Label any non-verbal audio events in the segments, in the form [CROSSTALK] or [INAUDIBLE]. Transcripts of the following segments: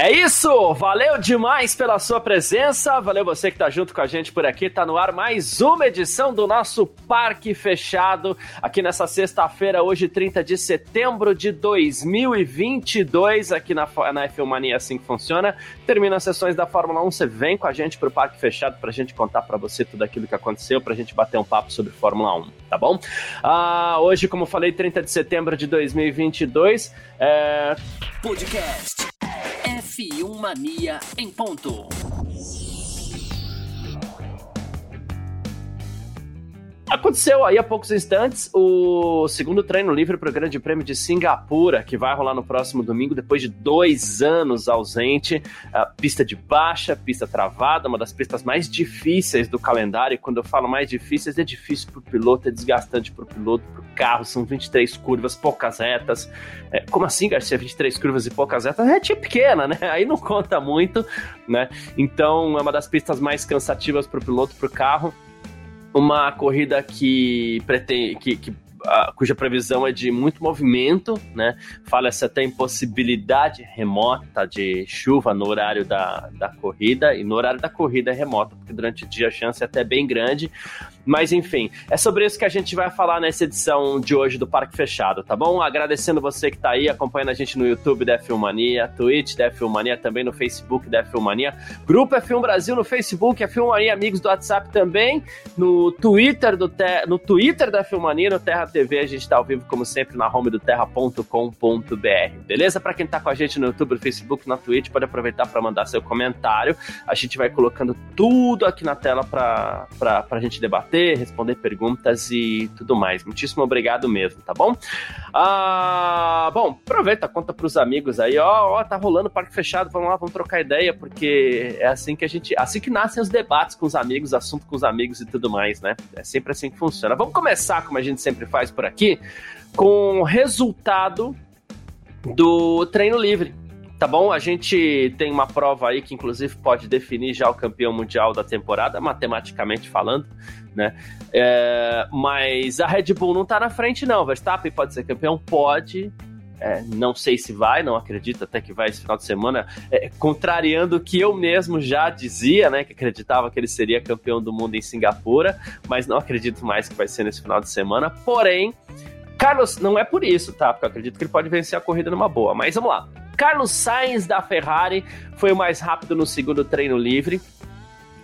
É isso! Valeu demais pela sua presença, valeu você que tá junto com a gente por aqui. Tá no ar mais uma edição do nosso Parque Fechado, aqui nessa sexta-feira, hoje, 30 de setembro de 2022, aqui na, na F1 Mania, assim que funciona. Termina as sessões da Fórmula 1, você vem com a gente pro Parque Fechado pra gente contar para você tudo aquilo que aconteceu, pra gente bater um papo sobre Fórmula 1, tá bom? Ah, hoje, como falei, 30 de setembro de 2022, é... Podcast F1 Mania em ponto. Aconteceu aí há poucos instantes o segundo treino livre para o Grande Prêmio de Singapura, que vai rolar no próximo domingo, depois de dois anos ausente. A pista de baixa, pista travada, uma das pistas mais difíceis do calendário. E quando eu falo mais difíceis, é difícil para o piloto, é desgastante para o piloto, para o carro. São 23 curvas, poucas retas. É, como assim, Garcia? 23 curvas e poucas retas? É tipo pequena, né? Aí não conta muito, né? Então é uma das pistas mais cansativas para o piloto, para o carro uma corrida que pretende que, que cuja previsão é de muito movimento, né? Fala-se até em possibilidade remota de chuva no horário da, da corrida, e no horário da corrida é remota, porque durante o dia a chance é até bem grande. Mas enfim, é sobre isso que a gente vai falar nessa edição de hoje do Parque Fechado, tá bom? Agradecendo você que tá aí acompanhando a gente no YouTube da F1 Mania, Twitch da F1 Mania, também no Facebook da F1 Mania, Grupo F1 Brasil no Facebook, F1 Mania, amigos do WhatsApp também, no Twitter do Te no Twitter da F1 Mania, no Terra TV, a gente tá ao vivo como sempre na home do terra.com.br, beleza? Para quem tá com a gente no YouTube, no Facebook, na Twitch, pode aproveitar para mandar seu comentário. A gente vai colocando tudo aqui na tela para pra gente debater responder perguntas e tudo mais. Muitíssimo obrigado mesmo, tá bom? Ah, bom, aproveita, conta pros amigos aí, ó, ó, tá rolando parque fechado, vamos lá, vamos trocar ideia, porque é assim que a gente, assim que nascem os debates com os amigos, assunto com os amigos e tudo mais, né? É sempre assim que funciona. Vamos começar, como a gente sempre faz por aqui, com o resultado do treino livre tá bom? A gente tem uma prova aí que, inclusive, pode definir já o campeão mundial da temporada, matematicamente falando, né? É, mas a Red Bull não tá na frente, não. Verstappen pode ser campeão? Pode. É, não sei se vai, não acredito até que vai esse final de semana, é, contrariando o que eu mesmo já dizia, né, que acreditava que ele seria campeão do mundo em Singapura, mas não acredito mais que vai ser nesse final de semana. Porém, Carlos, não é por isso, tá? Porque eu acredito que ele pode vencer a corrida numa boa. Mas vamos lá. Carlos Sainz da Ferrari foi o mais rápido no segundo treino livre.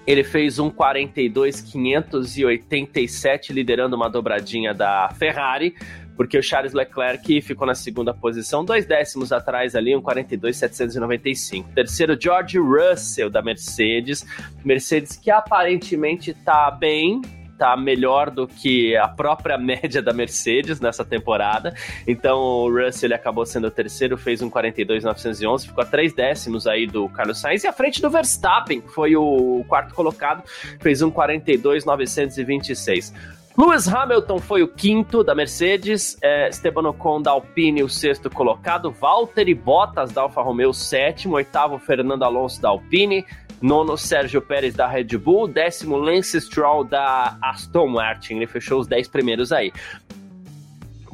Ele fez um 42,587, liderando uma dobradinha da Ferrari, porque o Charles Leclerc ficou na segunda posição, dois décimos atrás ali, um 42,795. Terceiro, George Russell da Mercedes. Mercedes que aparentemente está bem, tá melhor do que a própria [LAUGHS] média da Mercedes nessa temporada. Então o Russell ele acabou sendo o terceiro, fez um 42,911, ficou a três décimos aí do Carlos Sainz e à frente do Verstappen, que foi o quarto colocado, fez um 42,926. Lewis Hamilton foi o quinto da Mercedes, é, Esteban Ocon da Alpine o sexto colocado, Valtteri Bottas da Alfa Romeo o sétimo, oitavo Fernando Alonso da Alpine, Nono, Sérgio Pérez da Red Bull. Décimo, Lance Stroll da Aston Martin. Ele fechou os 10 primeiros aí.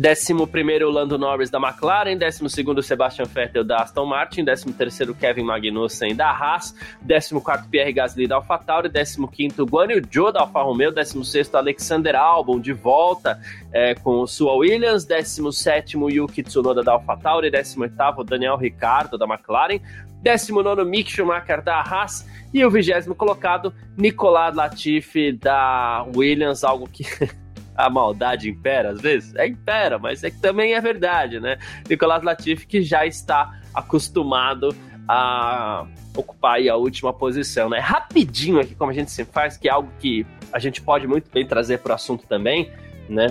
Décimo primeiro, Lando Norris da McLaren. Décimo segundo, Sebastian Vettel da Aston Martin. Décimo terceiro, Kevin Magnussen da Haas. Décimo quarto, Pierre Gasly da AlphaTauri. Décimo quinto, Guan Yu Zhou da Alfa Romeo. Décimo sexto, Alexander Albon de volta é, com Sua Williams. Décimo sétimo, Yuki Tsunoda da AlphaTauri. Décimo oitavo, Daniel Ricciardo da McLaren. 19 Mick Schumacher da Haas e o vigésimo colocado Nicolas Latifi da Williams, algo que [LAUGHS] a maldade impera às vezes? É impera, mas é que também é verdade, né? Nicolas Latifi que já está acostumado a ocupar a última posição, né? Rapidinho aqui, como a gente sempre faz, que é algo que a gente pode muito bem trazer para o assunto também, né?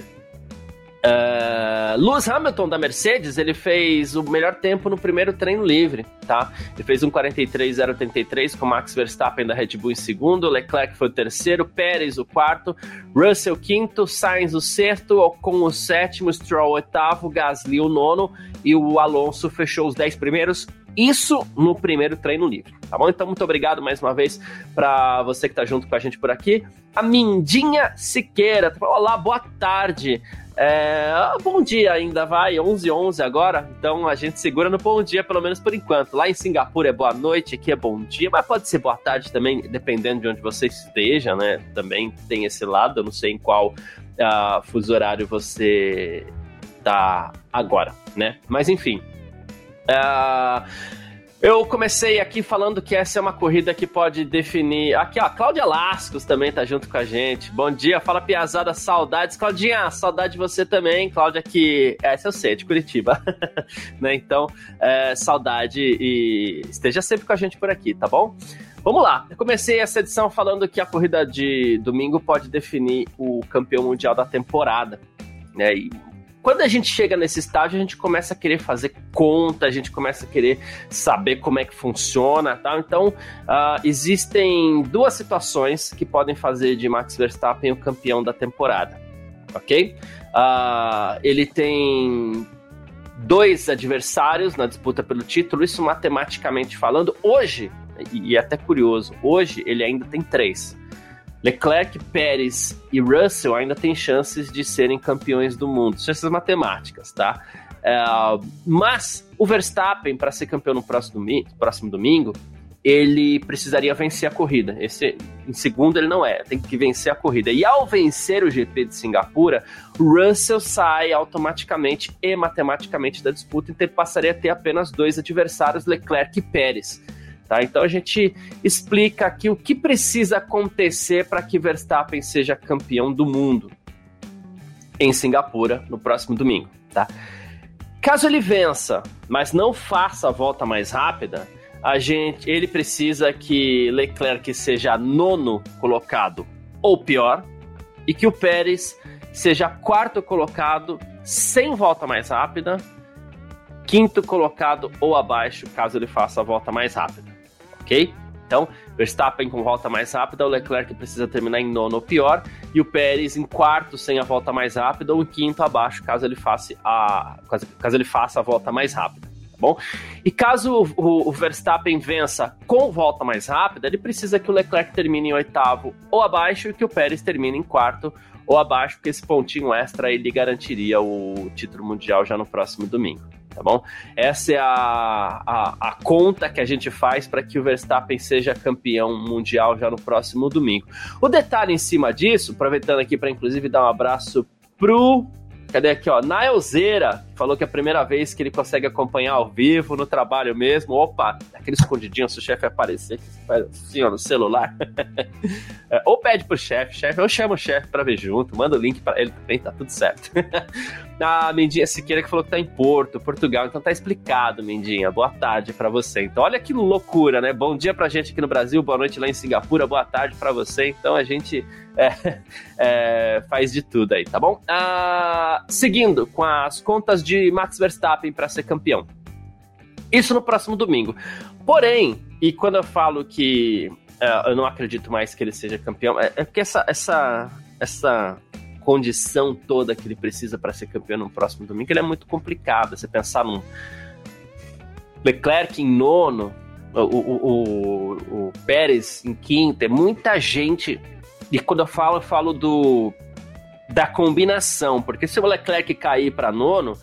Uh, Lewis Hamilton da Mercedes, ele fez o melhor tempo no primeiro treino livre, tá? Ele fez um 43,083 com Max Verstappen da Red Bull em segundo, Leclerc foi o terceiro, Pérez o quarto, Russell quinto, Sainz o sexto, Ocon o sétimo, Stroll o oitavo, Gasly o nono e o Alonso fechou os dez primeiros. Isso no primeiro treino livre, tá bom? Então, muito obrigado mais uma vez para você que tá junto com a gente por aqui. A Mindinha Siqueira, olá, boa tarde. É, bom dia ainda, vai, 11 11 agora, então a gente segura no bom dia, pelo menos por enquanto. Lá em Singapura é boa noite, aqui é bom dia, mas pode ser boa tarde também, dependendo de onde você esteja, né? Também tem esse lado, eu não sei em qual uh, fuso horário você tá agora, né? Mas enfim. Uh, eu comecei aqui falando que essa é uma corrida que pode definir. Aqui, ó, Cláudia Lascos também tá junto com a gente. Bom dia, fala piazada, saudades. Claudinha, saudade de você também. Cláudia, que. Essa eu sei, é de Curitiba. [LAUGHS] né? Então, é, saudade e esteja sempre com a gente por aqui, tá bom? Vamos lá, eu comecei essa edição falando que a corrida de domingo pode definir o campeão mundial da temporada. Né? E quando a gente chega nesse estágio, a gente começa a querer fazer conta, a gente começa a querer saber como é que funciona, tá? Então, uh, existem duas situações que podem fazer de Max Verstappen o campeão da temporada, ok? Uh, ele tem dois adversários na disputa pelo título, isso matematicamente falando. Hoje, e é até curioso, hoje ele ainda tem três. Leclerc, Pérez e Russell ainda têm chances de serem campeões do mundo. Chances matemáticas, tá? Uh, mas o Verstappen, para ser campeão no próximo domingo, próximo domingo, ele precisaria vencer a corrida. Esse, em segundo, ele não é, tem que vencer a corrida. E ao vencer o GP de Singapura, Russell sai automaticamente e matematicamente da disputa, então ele passaria a ter apenas dois adversários, Leclerc e Pérez. Tá? Então a gente explica aqui o que precisa acontecer para que Verstappen seja campeão do mundo em Singapura no próximo domingo. Tá? Caso ele vença, mas não faça a volta mais rápida, a gente, ele precisa que Leclerc seja nono colocado ou pior, e que o Pérez seja quarto colocado sem volta mais rápida, quinto colocado ou abaixo, caso ele faça a volta mais rápida ok? Então, Verstappen com volta mais rápida, o Leclerc precisa terminar em nono ou pior, e o Pérez em quarto sem a volta mais rápida, ou em quinto abaixo, caso ele faça a, caso, ele faça a volta mais rápida. Tá bom? E caso o, o, Verstappen vença com volta mais rápida, ele precisa que o Leclerc termine em oitavo ou abaixo e que o Pérez termine em quarto ou abaixo, porque esse pontinho extra ele garantiria o título mundial já no próximo domingo tá bom? Essa é a, a, a conta que a gente faz para que o Verstappen seja campeão mundial já no próximo domingo. O detalhe em cima disso, aproveitando aqui para inclusive dar um abraço pro Cadê aqui, ó? Naelzeira falou que é a primeira vez que ele consegue acompanhar ao vivo, no trabalho mesmo. Opa, aquele escondidinho, se o chefe aparecer, que você faz assim, ó, no celular. [LAUGHS] é, ou pede pro chefe, chefe, ou chama o chefe pra ver junto, manda o link para ele também, tá tudo certo. [LAUGHS] a Mendinha Siqueira que falou que tá em Porto, Portugal, então tá explicado, Mendinha. Boa tarde para você. Então, olha que loucura, né? Bom dia pra gente aqui no Brasil, boa noite lá em Singapura, boa tarde para você. Então, a gente é, [LAUGHS] é, faz de tudo aí, tá bom? Ah, seguindo com as contas de Max Verstappen para ser campeão. Isso no próximo domingo. Porém, e quando eu falo que uh, eu não acredito mais que ele seja campeão, é, é porque essa, essa, essa condição toda que ele precisa para ser campeão no próximo domingo, ele é muito complicado. Você pensar num Leclerc em nono, o, o, o, o Pérez em quinto, é muita gente. E quando eu falo, eu falo do da combinação, porque se o Leclerc cair para nono,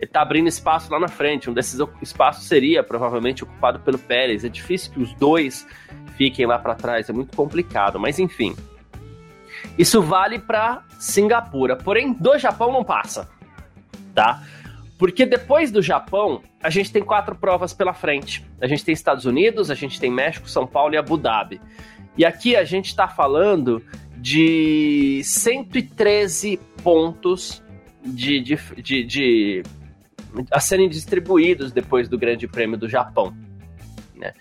ele tá abrindo espaço lá na frente. Um desses espaços seria provavelmente ocupado pelo Pérez. É difícil que os dois fiquem lá para trás, é muito complicado, mas enfim. Isso vale para Singapura, porém do Japão não passa, tá? Porque depois do Japão, a gente tem quatro provas pela frente. A gente tem Estados Unidos, a gente tem México, São Paulo e Abu Dhabi. E aqui a gente está falando de 113 pontos de, de, de, de, a serem distribuídos depois do Grande Prêmio do Japão. Né?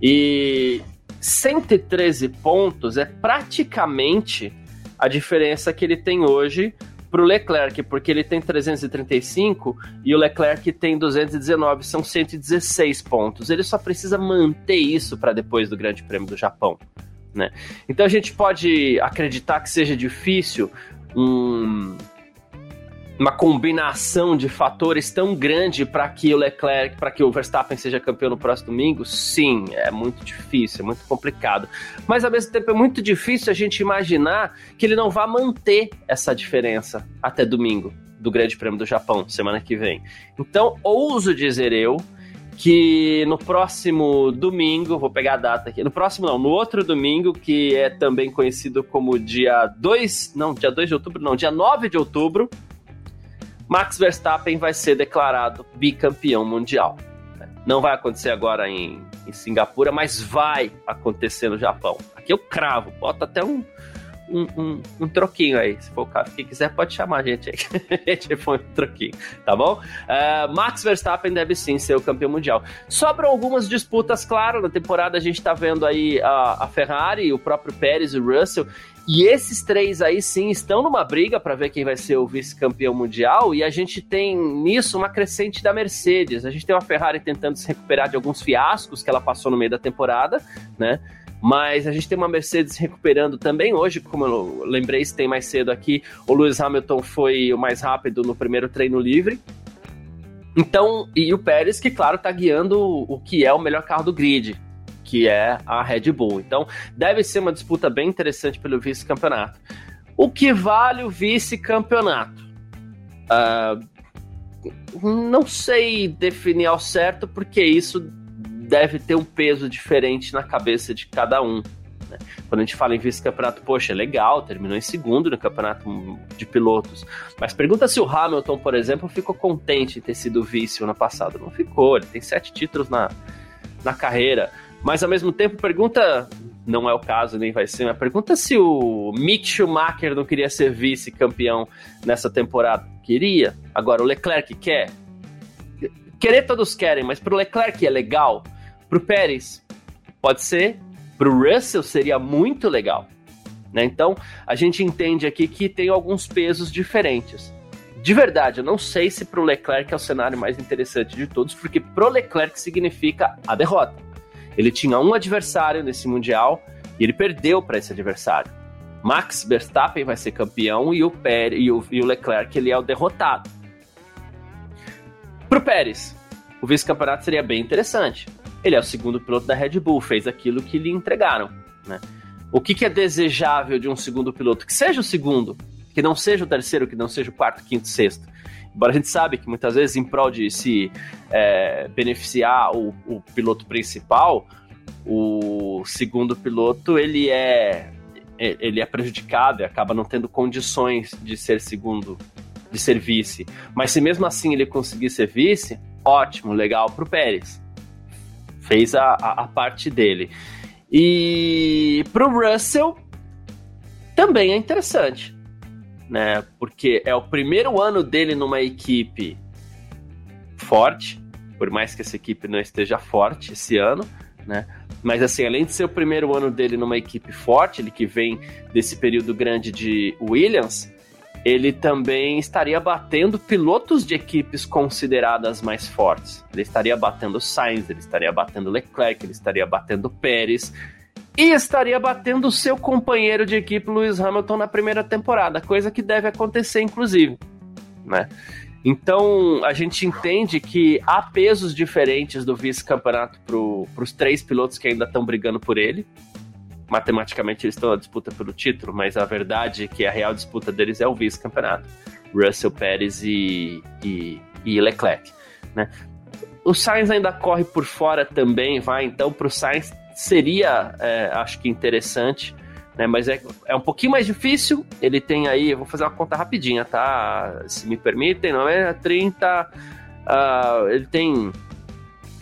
E 113 pontos é praticamente a diferença que ele tem hoje para o Leclerc, porque ele tem 335 e o Leclerc tem 219, são 116 pontos. Ele só precisa manter isso para depois do Grande Prêmio do Japão. Né? Então a gente pode acreditar que seja difícil um, uma combinação de fatores tão grande para que o Leclerc, para que o Verstappen seja campeão no próximo domingo? Sim, é muito difícil, é muito complicado. Mas ao mesmo tempo é muito difícil a gente imaginar que ele não vá manter essa diferença até domingo do Grande Prêmio do Japão, semana que vem. Então, ouso dizer eu que no próximo domingo, vou pegar a data aqui, no próximo não, no outro domingo, que é também conhecido como dia 2, não, dia 2 de outubro, não, dia 9 de outubro, Max Verstappen vai ser declarado bicampeão mundial. Não vai acontecer agora em, em Singapura, mas vai acontecer no Japão. Aqui eu cravo, bota até um, um, um, um, troquinho aí, se for o caso. Quem quiser pode chamar a gente aí. [LAUGHS] a gente põe um troquinho, tá bom? Uh, Max Verstappen deve sim ser o campeão mundial. Sobram algumas disputas, claro, na temporada a gente tá vendo aí a, a Ferrari, o próprio Pérez e o Russell. E esses três aí sim estão numa briga para ver quem vai ser o vice-campeão mundial, e a gente tem nisso uma crescente da Mercedes. A gente tem uma Ferrari tentando se recuperar de alguns fiascos que ela passou no meio da temporada, né? Mas a gente tem uma Mercedes recuperando também hoje, como eu lembrei, se tem mais cedo aqui, o Lewis Hamilton foi o mais rápido no primeiro treino livre. Então, e o Pérez, que claro, está guiando o que é o melhor carro do grid, que é a Red Bull. Então, deve ser uma disputa bem interessante pelo vice-campeonato. O que vale o vice-campeonato? Uh, não sei definir ao certo, porque isso deve ter um peso diferente na cabeça de cada um. Né? Quando a gente fala em vice-campeonato, poxa, é legal, terminou em segundo no campeonato de pilotos. Mas pergunta se o Hamilton, por exemplo, ficou contente em ter sido vice ano passado. Não ficou, ele tem sete títulos na, na carreira. Mas ao mesmo tempo, pergunta, não é o caso, nem vai ser, mas pergunta se o Mick Schumacher não queria ser vice-campeão nessa temporada. Queria. Agora, o Leclerc quer? Querer todos querem, mas pro Leclerc é legal? Pro Pérez, pode ser. Pro Russell seria muito legal. Né? Então, a gente entende aqui que tem alguns pesos diferentes. De verdade, eu não sei se pro Leclerc é o cenário mais interessante de todos, porque pro Leclerc significa a derrota. Ele tinha um adversário nesse Mundial e ele perdeu para esse adversário. Max Verstappen vai ser campeão e o, Pérez, e o, e o Leclerc ele é o derrotado. Para o Pérez, o vice-campeonato seria bem interessante. Ele é o segundo piloto da Red Bull, fez aquilo que lhe entregaram. Né? O que, que é desejável de um segundo piloto? Que seja o segundo, que não seja o terceiro, que não seja o quarto, quinto, sexto. Embora a gente sabe que muitas vezes, em prol de se é, beneficiar o, o piloto principal, o segundo piloto ele é ele é prejudicado e acaba não tendo condições de ser segundo, de ser vice. Mas se mesmo assim ele conseguir ser vice, ótimo, legal para o Pérez. Fez a, a, a, parte dele. E para o Russell também é interessante né? Porque é o primeiro ano dele numa equipe forte, por mais que essa equipe não esteja forte esse ano, né? Mas assim, além de ser o primeiro ano dele numa equipe forte, ele que vem desse período grande de Williams, ele também estaria batendo pilotos de equipes consideradas mais fortes. Ele estaria batendo Sainz, ele estaria batendo Leclerc, ele estaria batendo Pérez e estaria batendo seu companheiro de equipe Lewis Hamilton na primeira temporada, coisa que deve acontecer inclusive, né? Então a gente entende que há pesos diferentes do vice-campeonato para os três pilotos que ainda estão brigando por ele. Matematicamente eles estão na disputa pelo título, mas a verdade é que a real disputa deles é o vice-campeonato. Russell Pérez e, e, e Leclerc. Né? O Sainz ainda corre por fora também, vai então para o Sainz seria, é, acho que interessante, né? Mas é, é um pouquinho mais difícil. Ele tem aí, vou fazer uma conta rapidinha, tá? Se me permitem, não é 30. Uh, ele tem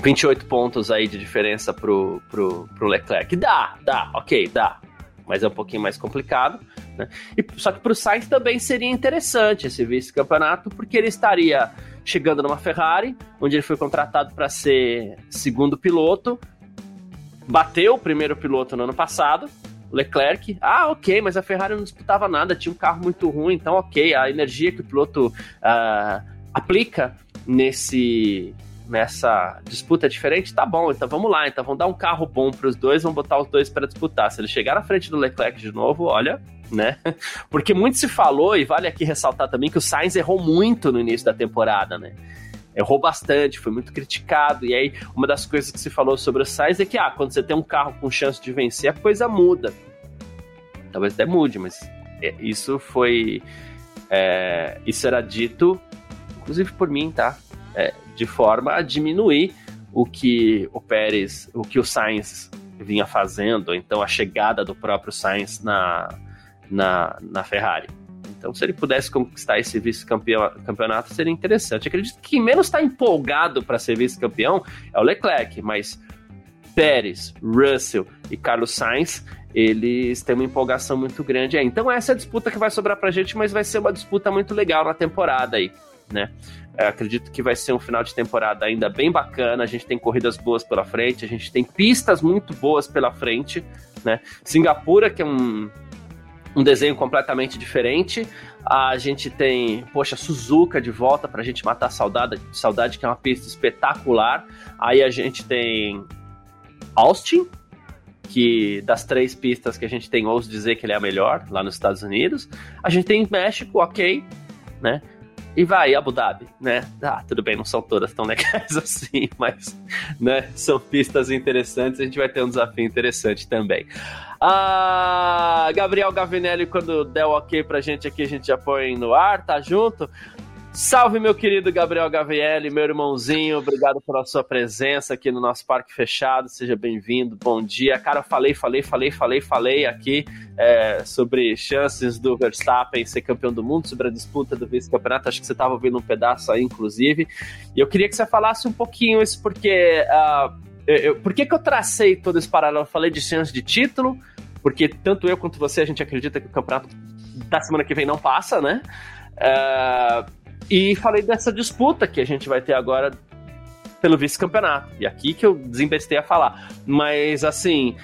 28 pontos aí de diferença pro, pro, pro Leclerc. Dá, dá, ok, dá. Mas é um pouquinho mais complicado. Né? E, só que para o Sainz também seria interessante esse vice-campeonato, porque ele estaria chegando numa Ferrari, onde ele foi contratado para ser segundo piloto, bateu o primeiro piloto no ano passado, Leclerc. Ah, ok, mas a Ferrari não disputava nada, tinha um carro muito ruim, então ok, a energia que o piloto uh, aplica nesse nessa disputa diferente, tá bom, então vamos lá, então vamos dar um carro bom para os dois, vamos botar os dois para disputar. Se ele chegar na frente do Leclerc de novo, olha, né? [LAUGHS] Porque muito se falou, e vale aqui ressaltar também que o Sainz errou muito no início da temporada, né? errou bastante, foi muito criticado. E aí, uma das coisas que se falou sobre o Sainz é que, ah, quando você tem um carro com chance de vencer, a coisa muda. Talvez até mude, mas é, isso foi. É, isso era dito, inclusive por mim, tá? É, de forma a diminuir o que o Pérez, o que o Sainz vinha fazendo, então a chegada do próprio Sainz na, na, na Ferrari. Então, se ele pudesse conquistar esse vice-campeonato, seria interessante. acredito que quem menos está empolgado para ser vice-campeão é o Leclerc, mas Pérez, Russell e Carlos Sainz, eles têm uma empolgação muito grande aí. Então, essa é a disputa que vai sobrar para a gente, mas vai ser uma disputa muito legal na temporada aí, né? Eu acredito que vai ser um final de temporada ainda bem bacana. A gente tem corridas boas pela frente, a gente tem pistas muito boas pela frente, né? Singapura, que é um um desenho completamente diferente. A gente tem, poxa, Suzuka de volta pra gente matar a saudade, saudade que é uma pista espetacular. Aí a gente tem Austin, que das três pistas que a gente tem, ouso dizer que ele é a melhor lá nos Estados Unidos. A gente tem México, ok, né? E vai, Abu Dhabi, né? Ah, tudo bem, não são todas tão legais [LAUGHS] assim, mas né, são pistas interessantes, a gente vai ter um desafio interessante também. Ah, Gabriel Gavinelli, quando der o ok pra gente aqui, a gente já põe no ar, tá junto? Salve, meu querido Gabriel Gavielli, meu irmãozinho, obrigado pela sua presença aqui no nosso Parque Fechado, seja bem-vindo, bom dia. Cara, falei, falei, falei, falei, falei aqui é, sobre chances do Verstappen ser campeão do mundo, sobre a disputa do vice-campeonato, acho que você estava ouvindo um pedaço aí, inclusive, e eu queria que você falasse um pouquinho isso, porque... Uh, eu, por que, que eu tracei todo esse paralelo? Eu falei de chance de título, porque tanto eu quanto você, a gente acredita que o campeonato da semana que vem não passa, né? Uh, e falei dessa disputa que a gente vai ter agora pelo vice-campeonato. E aqui que eu desembestei a falar. Mas, assim,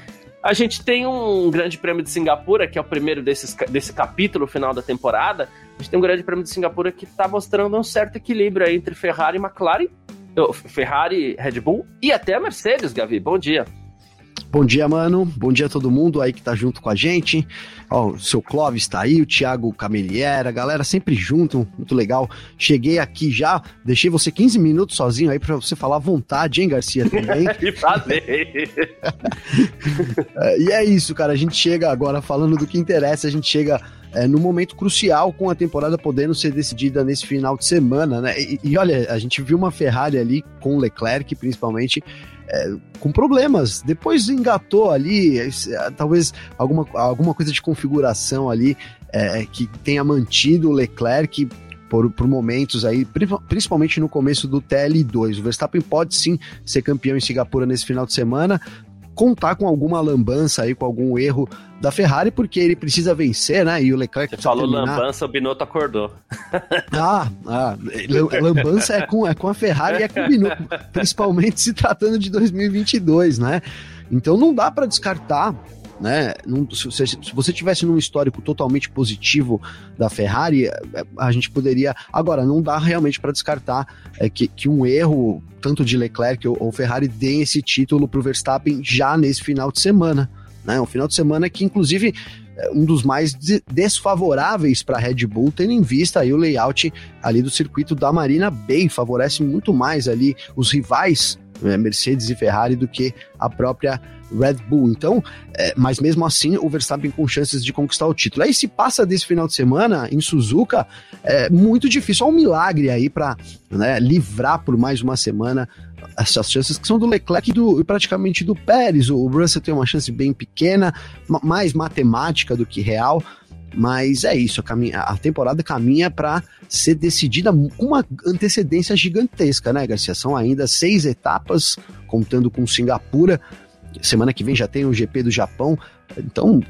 a gente tem um grande prêmio de Singapura, que é o primeiro desses, desse capítulo final da temporada. A gente tem um grande prêmio de Singapura que está mostrando um certo equilíbrio entre Ferrari e McLaren, Ferrari, Red Bull e até a Mercedes, Gavi. Bom dia. Bom dia, mano. Bom dia a todo mundo aí que tá junto com a gente. Ó, o seu Clóvis tá aí, o Thiago Cameliera, a galera sempre junto, muito legal. Cheguei aqui já, deixei você 15 minutos sozinho aí para você falar à vontade, hein, Garcia, também. [LAUGHS] e falei. [LAUGHS] É, e é isso, cara, a gente chega agora falando do que interessa, a gente chega é, no momento crucial com a temporada podendo ser decidida nesse final de semana, né? E, e olha, a gente viu uma Ferrari ali com o Leclerc, principalmente, é, com problemas. Depois engatou ali, é, talvez alguma, alguma coisa de configuração ali é, que tenha mantido o Leclerc por, por momentos aí, principalmente no começo do TL2. O Verstappen pode sim ser campeão em Singapura nesse final de semana, contar com alguma lambança aí, com algum erro da Ferrari, porque ele precisa vencer, né? E o Leclerc. Você falou terminar. lambança, o Binotto acordou. [LAUGHS] Ah, ah lambança é com, é com a Ferrari e é com o Binotto, principalmente se tratando de 2022, né? Então não dá para descartar né? se, você, se você tivesse num histórico totalmente positivo da Ferrari, é, a gente poderia. Agora, não dá realmente para descartar é, que, que um erro, tanto de Leclerc ou, ou Ferrari, dê esse título para o Verstappen já nesse final de semana. Né? Um final de semana que, inclusive, é um dos mais desfavoráveis para a Red Bull, tendo em vista aí o layout ali do circuito da Marina Bay, favorece muito mais ali os rivais Mercedes e Ferrari do que a própria Red Bull. Então, é, mas mesmo assim, o Verstappen com chances de conquistar o título. Aí se passa desse final de semana em Suzuka, é muito difícil. Há um milagre aí para né, livrar por mais uma semana essas chances que são do Leclerc e, do, praticamente do Pérez. O Russell tem uma chance bem pequena, mais matemática do que real. Mas é isso, a, caminha, a temporada caminha para ser decidida com uma antecedência gigantesca, né, Garcia? São ainda seis etapas, contando com Singapura. Semana que vem já tem o GP do Japão. Então,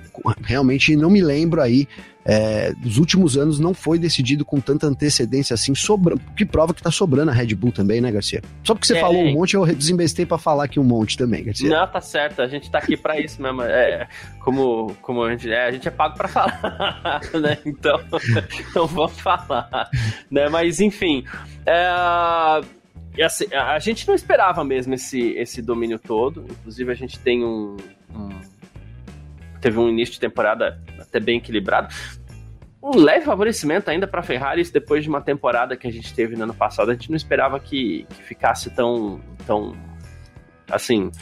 realmente não me lembro aí. É, dos últimos anos não foi decidido com tanta antecedência assim, sobra, que prova que tá sobrando a Red Bull também, né, Garcia? Só porque você é, falou um monte, eu desembestei para falar aqui um monte também, Garcia. Não, tá certo, a gente tá aqui para isso mesmo. É, como, como a gente é, a gente é pago para falar, [LAUGHS] né? Então, [LAUGHS] então vamos falar, né? Mas enfim, é, assim, a gente não esperava mesmo esse, esse domínio todo. Inclusive, a gente tem um, um teve um início de temporada até bem equilibrado. Um leve favorecimento ainda para a Ferrari, depois de uma temporada que a gente teve no ano passado. A gente não esperava que, que ficasse tão, tão assim,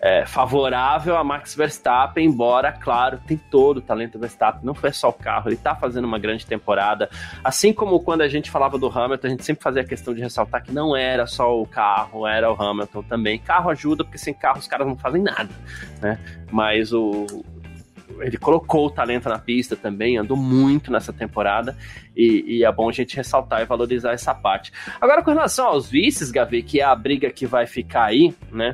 é, favorável a Max Verstappen, embora, claro, tem todo o talento do Verstappen, não foi só o carro, ele está fazendo uma grande temporada. Assim como quando a gente falava do Hamilton, a gente sempre fazia a questão de ressaltar que não era só o carro, era o Hamilton também. Carro ajuda, porque sem carro os caras não fazem nada, né? Mas o, ele colocou o talento na pista também, andou muito nessa temporada e, e, é bom a gente ressaltar e valorizar essa parte. Agora, com relação aos vices, Gavi, que é a briga que vai ficar aí, né?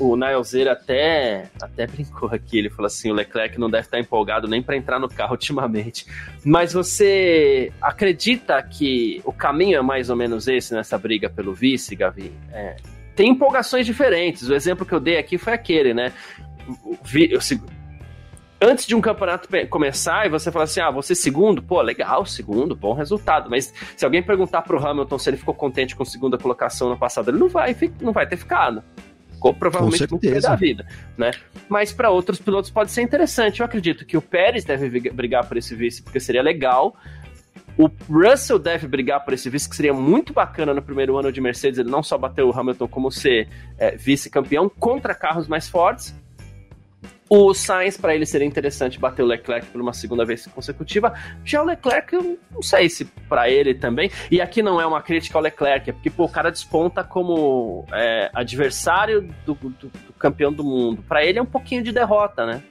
O Nailzeira até, até brincou aqui, ele falou assim, o Leclerc não deve estar empolgado nem para entrar no carro [LAUGHS] ultimamente. Mas você acredita que o caminho é mais ou menos esse nessa briga pelo vice, Gavi? É, tem empolgações diferentes. O exemplo que eu dei aqui foi aquele, né? O, antes de um campeonato começar e você falar assim, ah, você segundo, pô, legal, segundo, bom resultado. Mas se alguém perguntar pro Hamilton se ele ficou contente com a segunda colocação no passado, ele não vai, não vai ter ficado. Ficou provavelmente fim da vida, né? Mas para outros pilotos pode ser interessante. Eu acredito que o Pérez deve brigar por esse vice, porque seria legal. O Russell deve brigar por esse vice, que seria muito bacana no primeiro ano de Mercedes, ele não só bater o Hamilton como ser é, vice-campeão contra carros mais fortes. O Sainz, para ele seria interessante bater o Leclerc por uma segunda vez consecutiva. Já o Leclerc, eu não sei se para ele também. E aqui não é uma crítica ao Leclerc, é porque pô, o cara desponta como é, adversário do, do, do, campeão do mundo. Para ele é um pouquinho de derrota, né?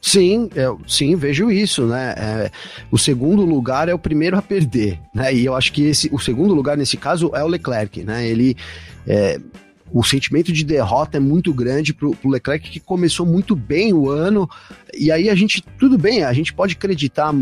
Sim, eu, sim, vejo isso, né? É, o segundo lugar é o primeiro a perder, né? E eu acho que esse, o segundo lugar nesse caso é o Leclerc, né? Ele é, o sentimento de derrota é muito grande para o Leclerc, que começou muito bem o ano. E aí a gente, tudo bem, a gente pode acreditar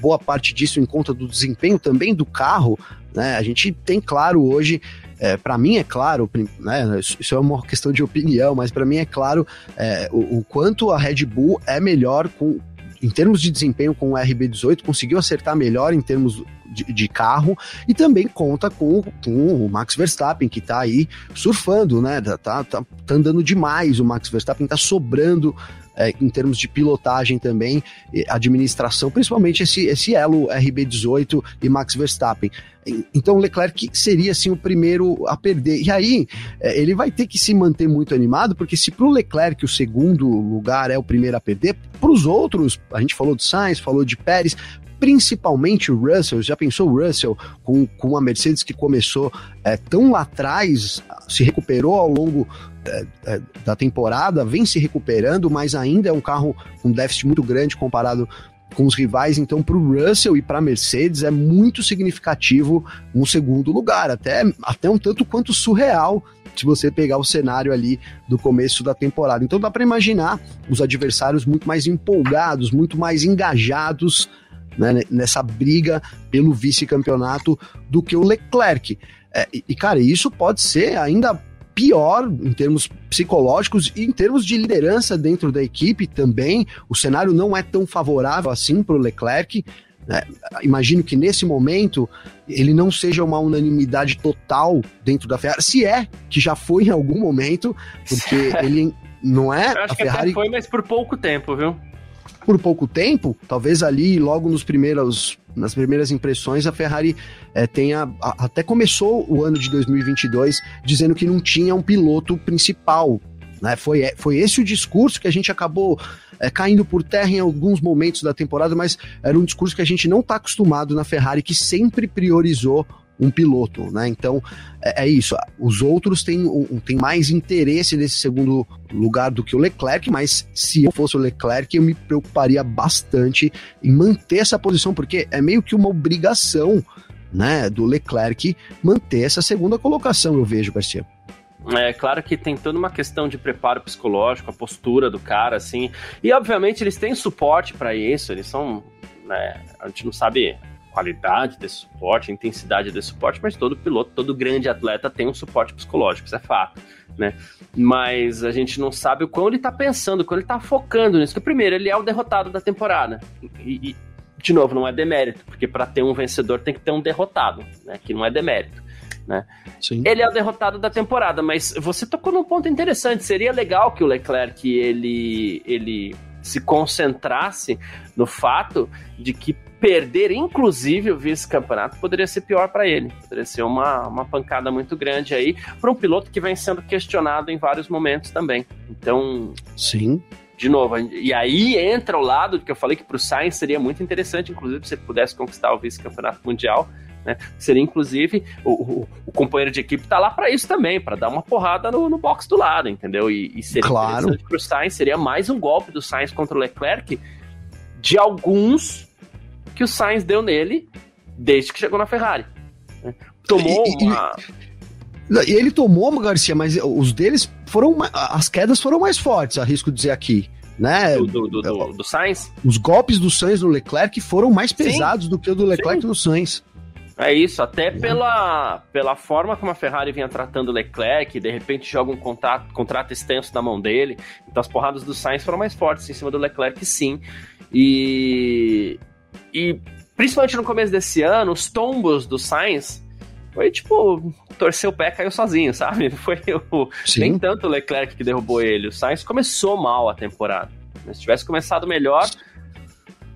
boa parte disso em conta do desempenho também do carro. Né? A gente tem claro hoje é, para mim é claro, né, isso é uma questão de opinião, mas para mim é claro é, o, o, quanto a Red Bull é melhor com, em termos de desempenho com o RB18, conseguiu acertar melhor em termos de, de carro e também conta com, com o Max Verstappen, que está aí surfando, né? Tá, tá, tá andando demais. O Max Verstappen está sobrando é, em termos de pilotagem também, administração, principalmente esse, esse elo RB18 e Max Verstappen. Então Leclerc seria assim o primeiro a perder. E aí é, ele vai ter que se manter muito animado, porque se para o Leclerc o segundo lugar é o primeiro a perder, para os outros, a gente falou de Sainz, falou de Pérez, principalmente o Russell. Já pensou o Russell com, com a Mercedes que começou é, tão lá atrás, se recuperou ao longo da temporada, vem se recuperando, mas ainda é um carro com déficit muito grande comparado com os rivais. Então, para o Russell e para a Mercedes é muito significativo um segundo lugar, até, até um tanto quanto surreal se você pegar o cenário ali do começo da temporada. Então dá para imaginar os adversários muito mais empolgados, muito mais engajados né, nessa briga pelo vice-campeonato do que o Leclerc. É, e, cara, isso pode ser ainda pior em termos psicológicos e em termos de liderança dentro da equipe também. O cenário não é tão favorável assim para o Leclerc. Né? Imagino que nesse momento ele não seja uma unanimidade total dentro da Ferrari, se é que já foi em algum momento, porque [LAUGHS] ele não é. Eu acho a Ferrari... que até foi, mas por pouco tempo, viu? Por pouco tempo, talvez ali logo nos primeiros nas primeiras impressões, a Ferrari é, tenha a, até começou o ano de 2022 dizendo que não tinha um piloto principal. Né? Foi, é, foi esse o discurso que a gente acabou é, caindo por terra em alguns momentos da temporada, mas era um discurso que a gente não está acostumado na Ferrari, que sempre priorizou um piloto, né? Então é, é isso. Os outros têm, um, têm mais interesse nesse segundo lugar do que o Leclerc, mas se eu fosse o Leclerc, eu me preocuparia bastante em manter essa posição, porque é meio que uma obrigação, né, do Leclerc manter essa segunda colocação, eu vejo, Garcia. É claro que tem toda uma questão de preparo psicológico, a postura do cara, assim. E obviamente eles têm suporte para isso, eles são. Né, a gente não sabe qualidade desse suporte, a intensidade desse suporte, mas todo piloto, todo grande atleta tem um suporte psicológico, isso é fato, né? Mas a gente não sabe o quão ele tá pensando, o quão ele tá focando nisso. Porque, primeiro, ele é o derrotado da temporada. E, e de novo, não é demérito, porque para ter um vencedor tem que ter um derrotado, né? Que não é demérito. Né? Ele é o derrotado da temporada, mas você tocou num ponto interessante. Seria legal que o Leclerc ele, ele se concentrasse no fato de que perder, inclusive, o vice-campeonato poderia ser pior para ele. Poderia ser uma, uma pancada muito grande aí para um piloto que vem sendo questionado em vários momentos também. Então. Sim. De novo, e aí entra o lado que eu falei que para o Sainz seria muito interessante, inclusive, se ele pudesse conquistar o vice-campeonato mundial. Né? Seria inclusive o, o, o, companheiro de equipe tá lá para isso também, para dar uma porrada no, no box do lado, entendeu? E, e seria claro. interessante pro Sainz, seria mais um golpe do Sainz contra o Leclerc de alguns que o Sainz deu nele desde que chegou na Ferrari. Né? Tomou e, uma. E ele tomou, Garcia, mas os deles foram. As quedas foram mais fortes, arrisco dizer aqui. Né? Do, do, do, do Sainz? Os golpes do Sainz no Leclerc foram mais pesados Sim. do que o do Leclerc Sim. no Sainz. É isso, até pela, pela forma como a Ferrari vinha tratando o Leclerc, de repente joga um contrato, contrato extenso na mão dele. Então as porradas do Sainz foram mais fortes em cima do Leclerc, sim. E, e principalmente no começo desse ano, os tombos do Sainz foi tipo, torceu o pé caiu sozinho, [LAUGHS] sabe? Foi o, nem tanto o Leclerc que derrubou ele. O Sainz começou mal a temporada. Se tivesse começado melhor,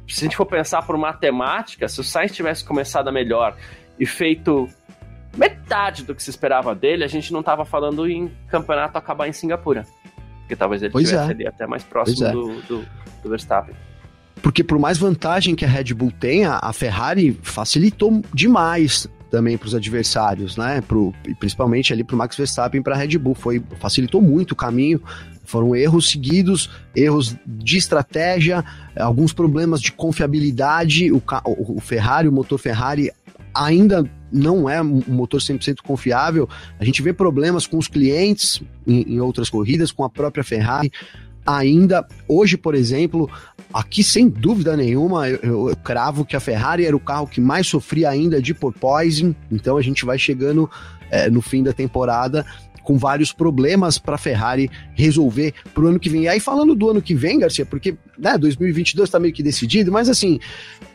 se a gente for pensar por matemática, se o Sainz tivesse começado melhor e feito metade do que se esperava dele, a gente não tava falando em campeonato acabar em Singapura. Porque talvez ele pois estivesse é. ali até mais próximo é. do, do, do Verstappen. Porque por mais vantagem que a Red Bull tenha, a Ferrari facilitou demais também para os adversários, né? Pro, principalmente ali para o Max Verstappen para a Red Bull. Foi, facilitou muito o caminho. Foram erros seguidos, erros de estratégia, alguns problemas de confiabilidade. O, o Ferrari, o motor Ferrari, ainda não é um motor 100% confiável. A gente vê problemas com os clientes em, em outras corridas, com a própria Ferrari ainda hoje, por exemplo, aqui sem dúvida nenhuma, eu, eu, cravo que a Ferrari era o carro que mais sofria ainda de porpoising, então a gente vai chegando é, no fim da temporada com vários problemas para a Ferrari resolver para o ano que vem. E aí, falando do ano que vem, Garcia, porque né, 2022 está meio que decidido, mas assim,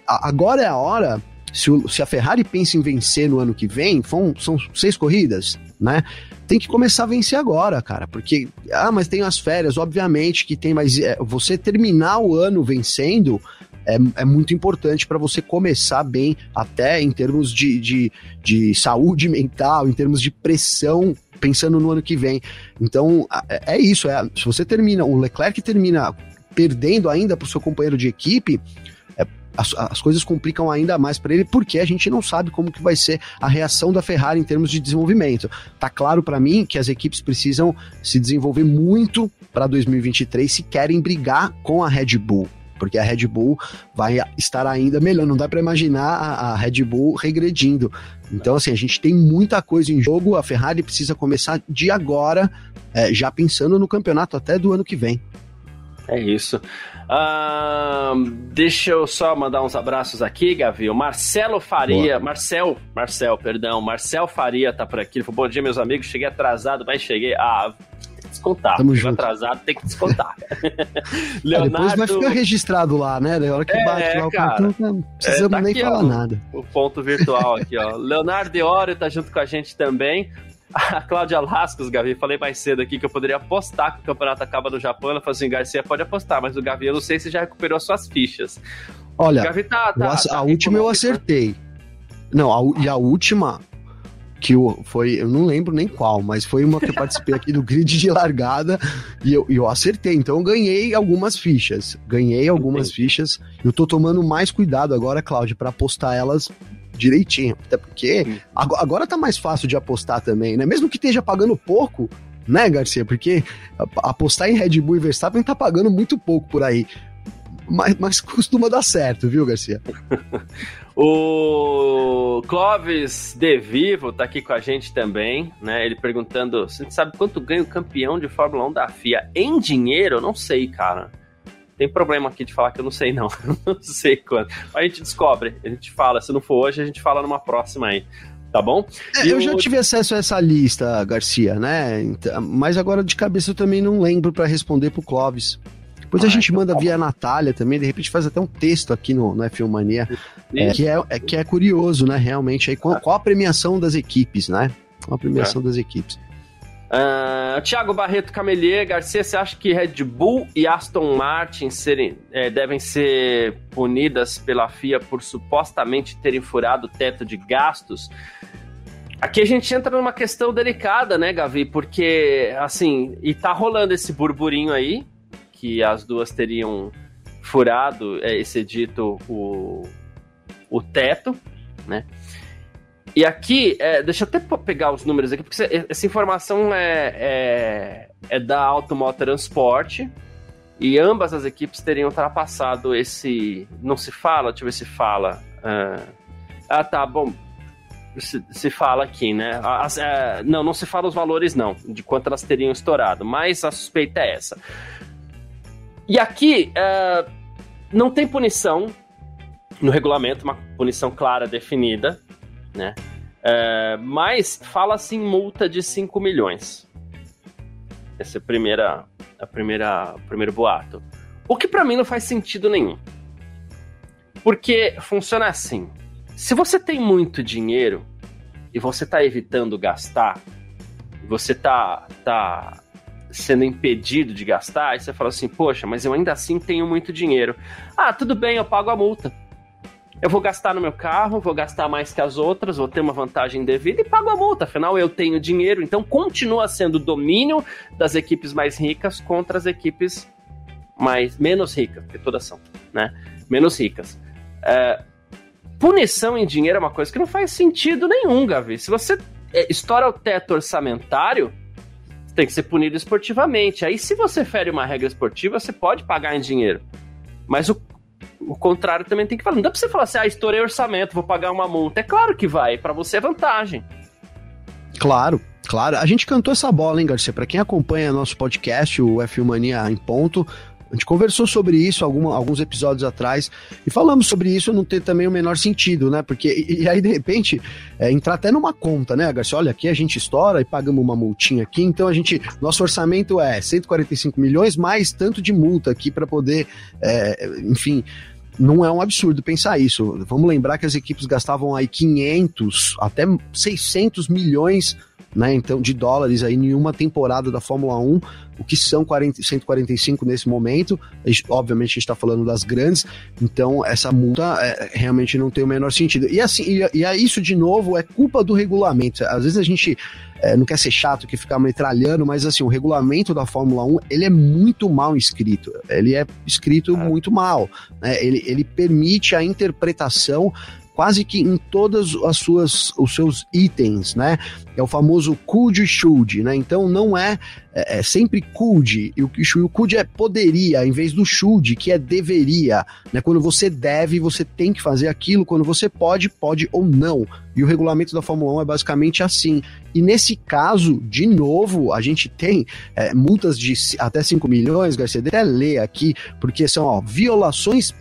a, agora é a hora. Se, o, se, a Ferrari pensa em vencer no ano que vem, são, são seis corridas, né? tem que começar a vencer agora, cara, porque, ah, mas tem as férias, obviamente que tem, mas é, você terminar o ano vencendo é, é muito importante para você começar bem, até em termos de, de, de saúde mental, em termos de pressão pensando no ano que vem. Então, é, é isso. É, se você termina, o Leclerc termina perdendo ainda para o seu companheiro de equipe, as, as coisas complicam ainda mais para ele, porque a gente não sabe como que vai ser a reação da Ferrari em termos de desenvolvimento. Tá claro para mim que as equipes precisam se desenvolver muito para 2023 se querem brigar com a Red Bull porque a Red Bull vai estar ainda melhor. Não dá para imaginar a, Red Bull regredindo. Então, assim, a gente tem muita coisa em jogo. A Ferrari precisa começar de agora, é, já pensando no campeonato até do ano que vem. É isso. Deixa eu só mandar uns abraços aqui, Gavi. O Marcelo Faria, Boa. Marcel, Marcel, perdão, Marcel Faria tá por aqui. Ele falou: Bom dia, meus amigos. Cheguei atrasado, mas cheguei. Ah, descontar. Tamo junto. atrasado, tem que descontar. Leonardo... [LAUGHS] É, depois vai ficar registrado lá, né? Na hora que é, bate lá o cartão, não precisamos é, tá nem aqui, falar ó, nada. O ponto virtual aqui, ó. Leonardo Deório tá junto com a gente também. [LAUGHS] A Cláudia Lascos, Gavi, falei mais cedo aqui que eu poderia apostar que o campeonato acaba no Japão. Ela falou assim: Garcia pode apostar, mas o Gavi, eu não sei se já recuperou suas fichas. Olha, Gavi tá, tá, a, tá última eu acertei. Não, a, e a última que eu, foi, eu não lembro nem qual, mas foi uma que eu participei aqui do grid de largada e eu, eu acertei. Então eu ganhei algumas fichas. Ganhei algumas Entendi. fichas. Eu tô tomando mais cuidado agora, Cláudia, para apostar elas direitinho. Até porque agora tá mais fácil de apostar também, né? Mesmo que esteja pagando pouco, né, Garcia? Porque apostar em Red Bull e Verstappen tá pagando muito pouco por aí. Mas, mas costuma dar certo, viu, Garcia? [LAUGHS] O Clóvis De Vivo tá aqui com a gente também, né? Ele perguntando: você sabe quanto ganha o campeão de Fórmula 1 da FIA em dinheiro? Eu não sei, cara. Tem problema aqui de falar que eu não sei, não. [LAUGHS] não sei quanto. A gente descobre, a gente fala. Se não for hoje, a gente fala numa próxima aí tá bom? É, eu já tive acesso a essa lista, Garcia, né? Então, mas agora de cabeça eu também não lembro para responder pro Clóvis. Depois ah, a gente então manda tá via Natália também, de repente faz até um texto aqui no, no F1 Mania, é, que, é, é, que é curioso, né? Realmente, aí, qual, qual a premiação das equipes, né? Qual a premiação é. das equipes? Uh, Tiago Barreto Camelier, Garcia, você acha que Red Bull e Aston Martin serem, é, devem ser punidas pela FIA por supostamente terem furado o teto de gastos? Aqui a gente entra numa questão delicada, né, Gavi? Porque, assim, e tá rolando esse burburinho aí, que as duas teriam furado, é, excedito o, o teto, né? E aqui, é, deixa eu até pegar os números aqui, porque essa informação é, é, é da Automotor Transport, e ambas as equipes teriam ultrapassado esse. Não se fala? Deixa eu ver se fala. Uh, ah, tá, bom. Se, se fala aqui, né? As, uh, não, não se fala os valores, não, de quanto elas teriam estourado, mas a suspeita é essa. E aqui uh, não tem punição no regulamento, uma punição clara definida, né? Uh, mas fala-se em multa de 5 milhões. Esse é a primeira, a primeira, o primeiro boato. O que para mim não faz sentido nenhum. Porque funciona assim: se você tem muito dinheiro e você tá evitando gastar, você tá, tá sendo impedido de gastar, aí você fala assim, poxa, mas eu ainda assim tenho muito dinheiro. Ah, tudo bem, eu pago a multa. Eu vou gastar no meu carro, vou gastar mais que as outras, vou ter uma vantagem devida e pago a multa. Afinal, eu tenho dinheiro, então continua sendo domínio das equipes mais ricas contra as equipes mais menos ricas, porque todas são, né? Menos ricas. É, punição em dinheiro é uma coisa que não faz sentido nenhum, Gavi. Se você é, estoura o teto orçamentário, tem que ser punido esportivamente. Aí, se você fere uma regra esportiva, você pode pagar em dinheiro. Mas o, o contrário também tem que falar. Não dá pra você falar assim, ah, estourei orçamento, vou pagar uma multa. É claro que vai, para você é vantagem. Claro, claro. A gente cantou essa bola, hein, Garcia? Para quem acompanha nosso podcast, o F1 Mania em ponto, a gente conversou sobre isso alguma, alguns episódios atrás e falamos sobre isso não ter também o menor sentido, né? Porque, e, e aí, de repente, é, entrar até numa conta, né, Garcia? Olha, aqui a gente estoura e pagamos uma multinha aqui, então a gente, nosso orçamento é 145 milhões mais tanto de multa aqui para poder, é, enfim, não é um absurdo pensar isso. Vamos lembrar que as equipes gastavam aí 500 até 600 milhões né, então, de dólares aí em uma temporada da Fórmula 1, o que são 40, 145 nesse momento. Gente, obviamente, a gente está falando das grandes, então essa multa é, realmente não tem o menor sentido. E assim, e, e é isso de novo é culpa do regulamento. Às vezes a gente é, não quer ser chato que ficar metralhando, mas assim, o regulamento da Fórmula 1 ele é muito mal escrito. Ele é escrito é. muito mal. Né? Ele, ele permite a interpretação quase que em todas as suas os seus itens, né? É o famoso could should, né? Então não é, é, é sempre could, e o, o could é poderia, em vez do should, que é deveria, né? Quando você deve, você tem que fazer aquilo, quando você pode, pode ou não. E o regulamento da Fórmula 1 é basicamente assim. E nesse caso, de novo, a gente tem é, multas de até 5 milhões, Garcia, até ler aqui, porque são ó, violações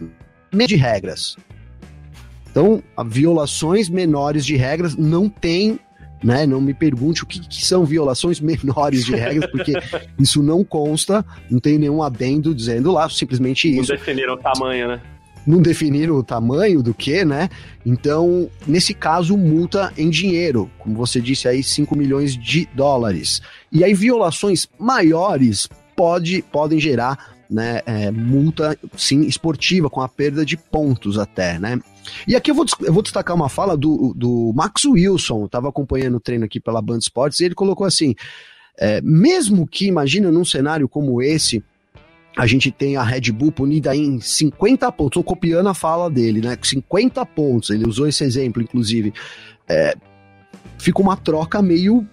de regras. Então, violações menores de regras não tem né? Não me pergunte o que, que, são violações [LAUGHS] menores de regras, porque isso não consta, não tem nenhum adendo dizendo lá, simplesmente isso. Não definiram o tamanho, né? Não definiram o tamanho do que, né? Então, nesse caso, multa em dinheiro, como você disse aí, 5 milhões de dólares. E aí, violações maiores pode, podem gerar né, é, multa, sim, esportiva, com a perda de pontos até, né? E aqui eu vou, eu vou destacar uma fala do, do Max Wilson, estava acompanhando o treino aqui pela Band Sports, e ele colocou assim: é, mesmo que, imagina, num cenário como esse, a gente tem a Red Bull punida em 50 pontos, estou copiando a fala dele, né? 50 pontos, ele usou esse exemplo, inclusive. É, fica uma troca meio.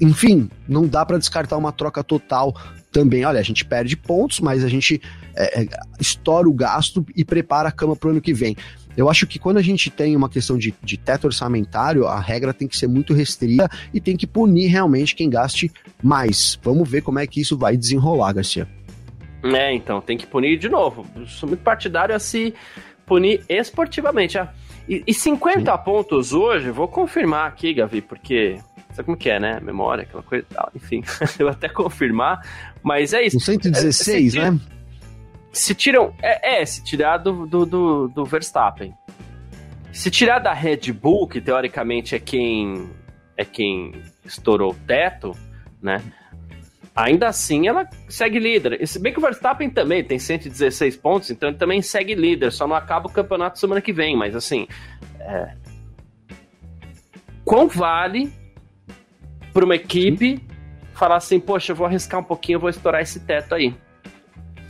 Enfim, não dá para descartar uma troca total também. Olha, a gente perde pontos, mas a gente é, é, estoura o gasto e prepara a cama para o ano que vem. Eu acho que quando a gente tem uma questão de, de teto orçamentário, a regra tem que ser muito restrita e tem que punir realmente quem gaste mais. Vamos ver como é que isso vai desenrolar, Garcia. É, então, tem que punir de novo. Eu sou muito partidário a se punir esportivamente. Ah. E, e 50 Sim. pontos hoje, vou confirmar aqui, Gavi, porque sabe como que é, né? Memória, aquela coisa e tal. Enfim, [LAUGHS] eu até confirmar, mas é isso. Um 116, é, né? Se tiram. É, é se tirar do, do, do, do Verstappen. Se tirar da Red Bull, que teoricamente é quem é quem estourou o teto, né? Ainda assim, ela segue líder. Se bem que o Verstappen também tem 116 pontos, então ele também segue líder. Só não acaba o campeonato semana que vem. Mas assim, é... quão vale para uma equipe falar assim, poxa, eu vou arriscar um pouquinho, eu vou estourar esse teto aí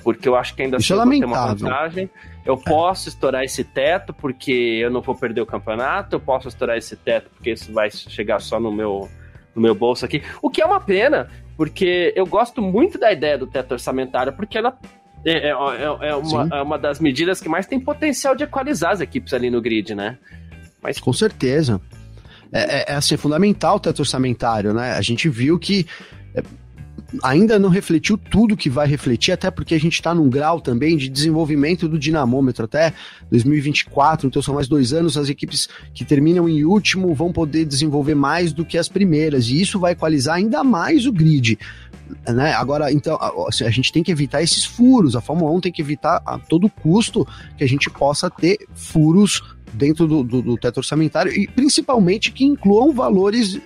porque eu acho que ainda Isso assim é uma vantagem. Eu é. posso estourar esse teto porque eu não vou perder o campeonato, eu posso estourar esse teto porque isso vai chegar só no meu, no meu bolso aqui. O que é uma pena, porque eu gosto muito da ideia do teto orçamentário, porque ela é, é, é, é uma, é uma das medidas que mais tem potencial de equalizar as equipes ali no grid, né? Mas... Com certeza. É, é, é assim, fundamental o teto orçamentário, né? A gente viu que ainda não refletiu tudo que vai refletir, até porque a gente está num grau também de desenvolvimento do dinamômetro até 2024, então são mais dois anos. As equipes que terminam em último vão poder desenvolver mais do que as primeiras, e isso vai equalizar ainda mais o grid. Né? Agora, então, assim, a gente tem que evitar esses furos. A Fórmula 1 tem que evitar a todo custo que a gente possa ter furos dentro do, do, do, teto orçamentário e principalmente que incluam valores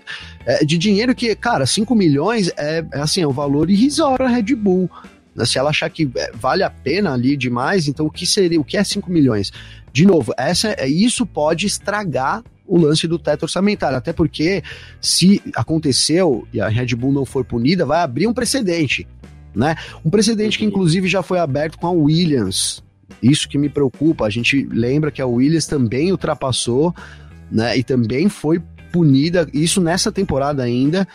é, de dinheiro que, cara, 5 milhões é, é assim, é um valor irrisório a Red Bull. Né? Se ela achar que é, vale a pena ali demais, então o que seria, o que é 5 milhões? De novo, essa, é, isso pode estragar o lance do teto orçamentário, até porque se aconteceu e a Red Bull não for punida, vai abrir um precedente, né? Um precedente que inclusive já foi aberto com a Williams, isso que me preocupa. A gente lembra que a Williams também ultrapassou, né? E também foi punida, isso nessa temporada ainda.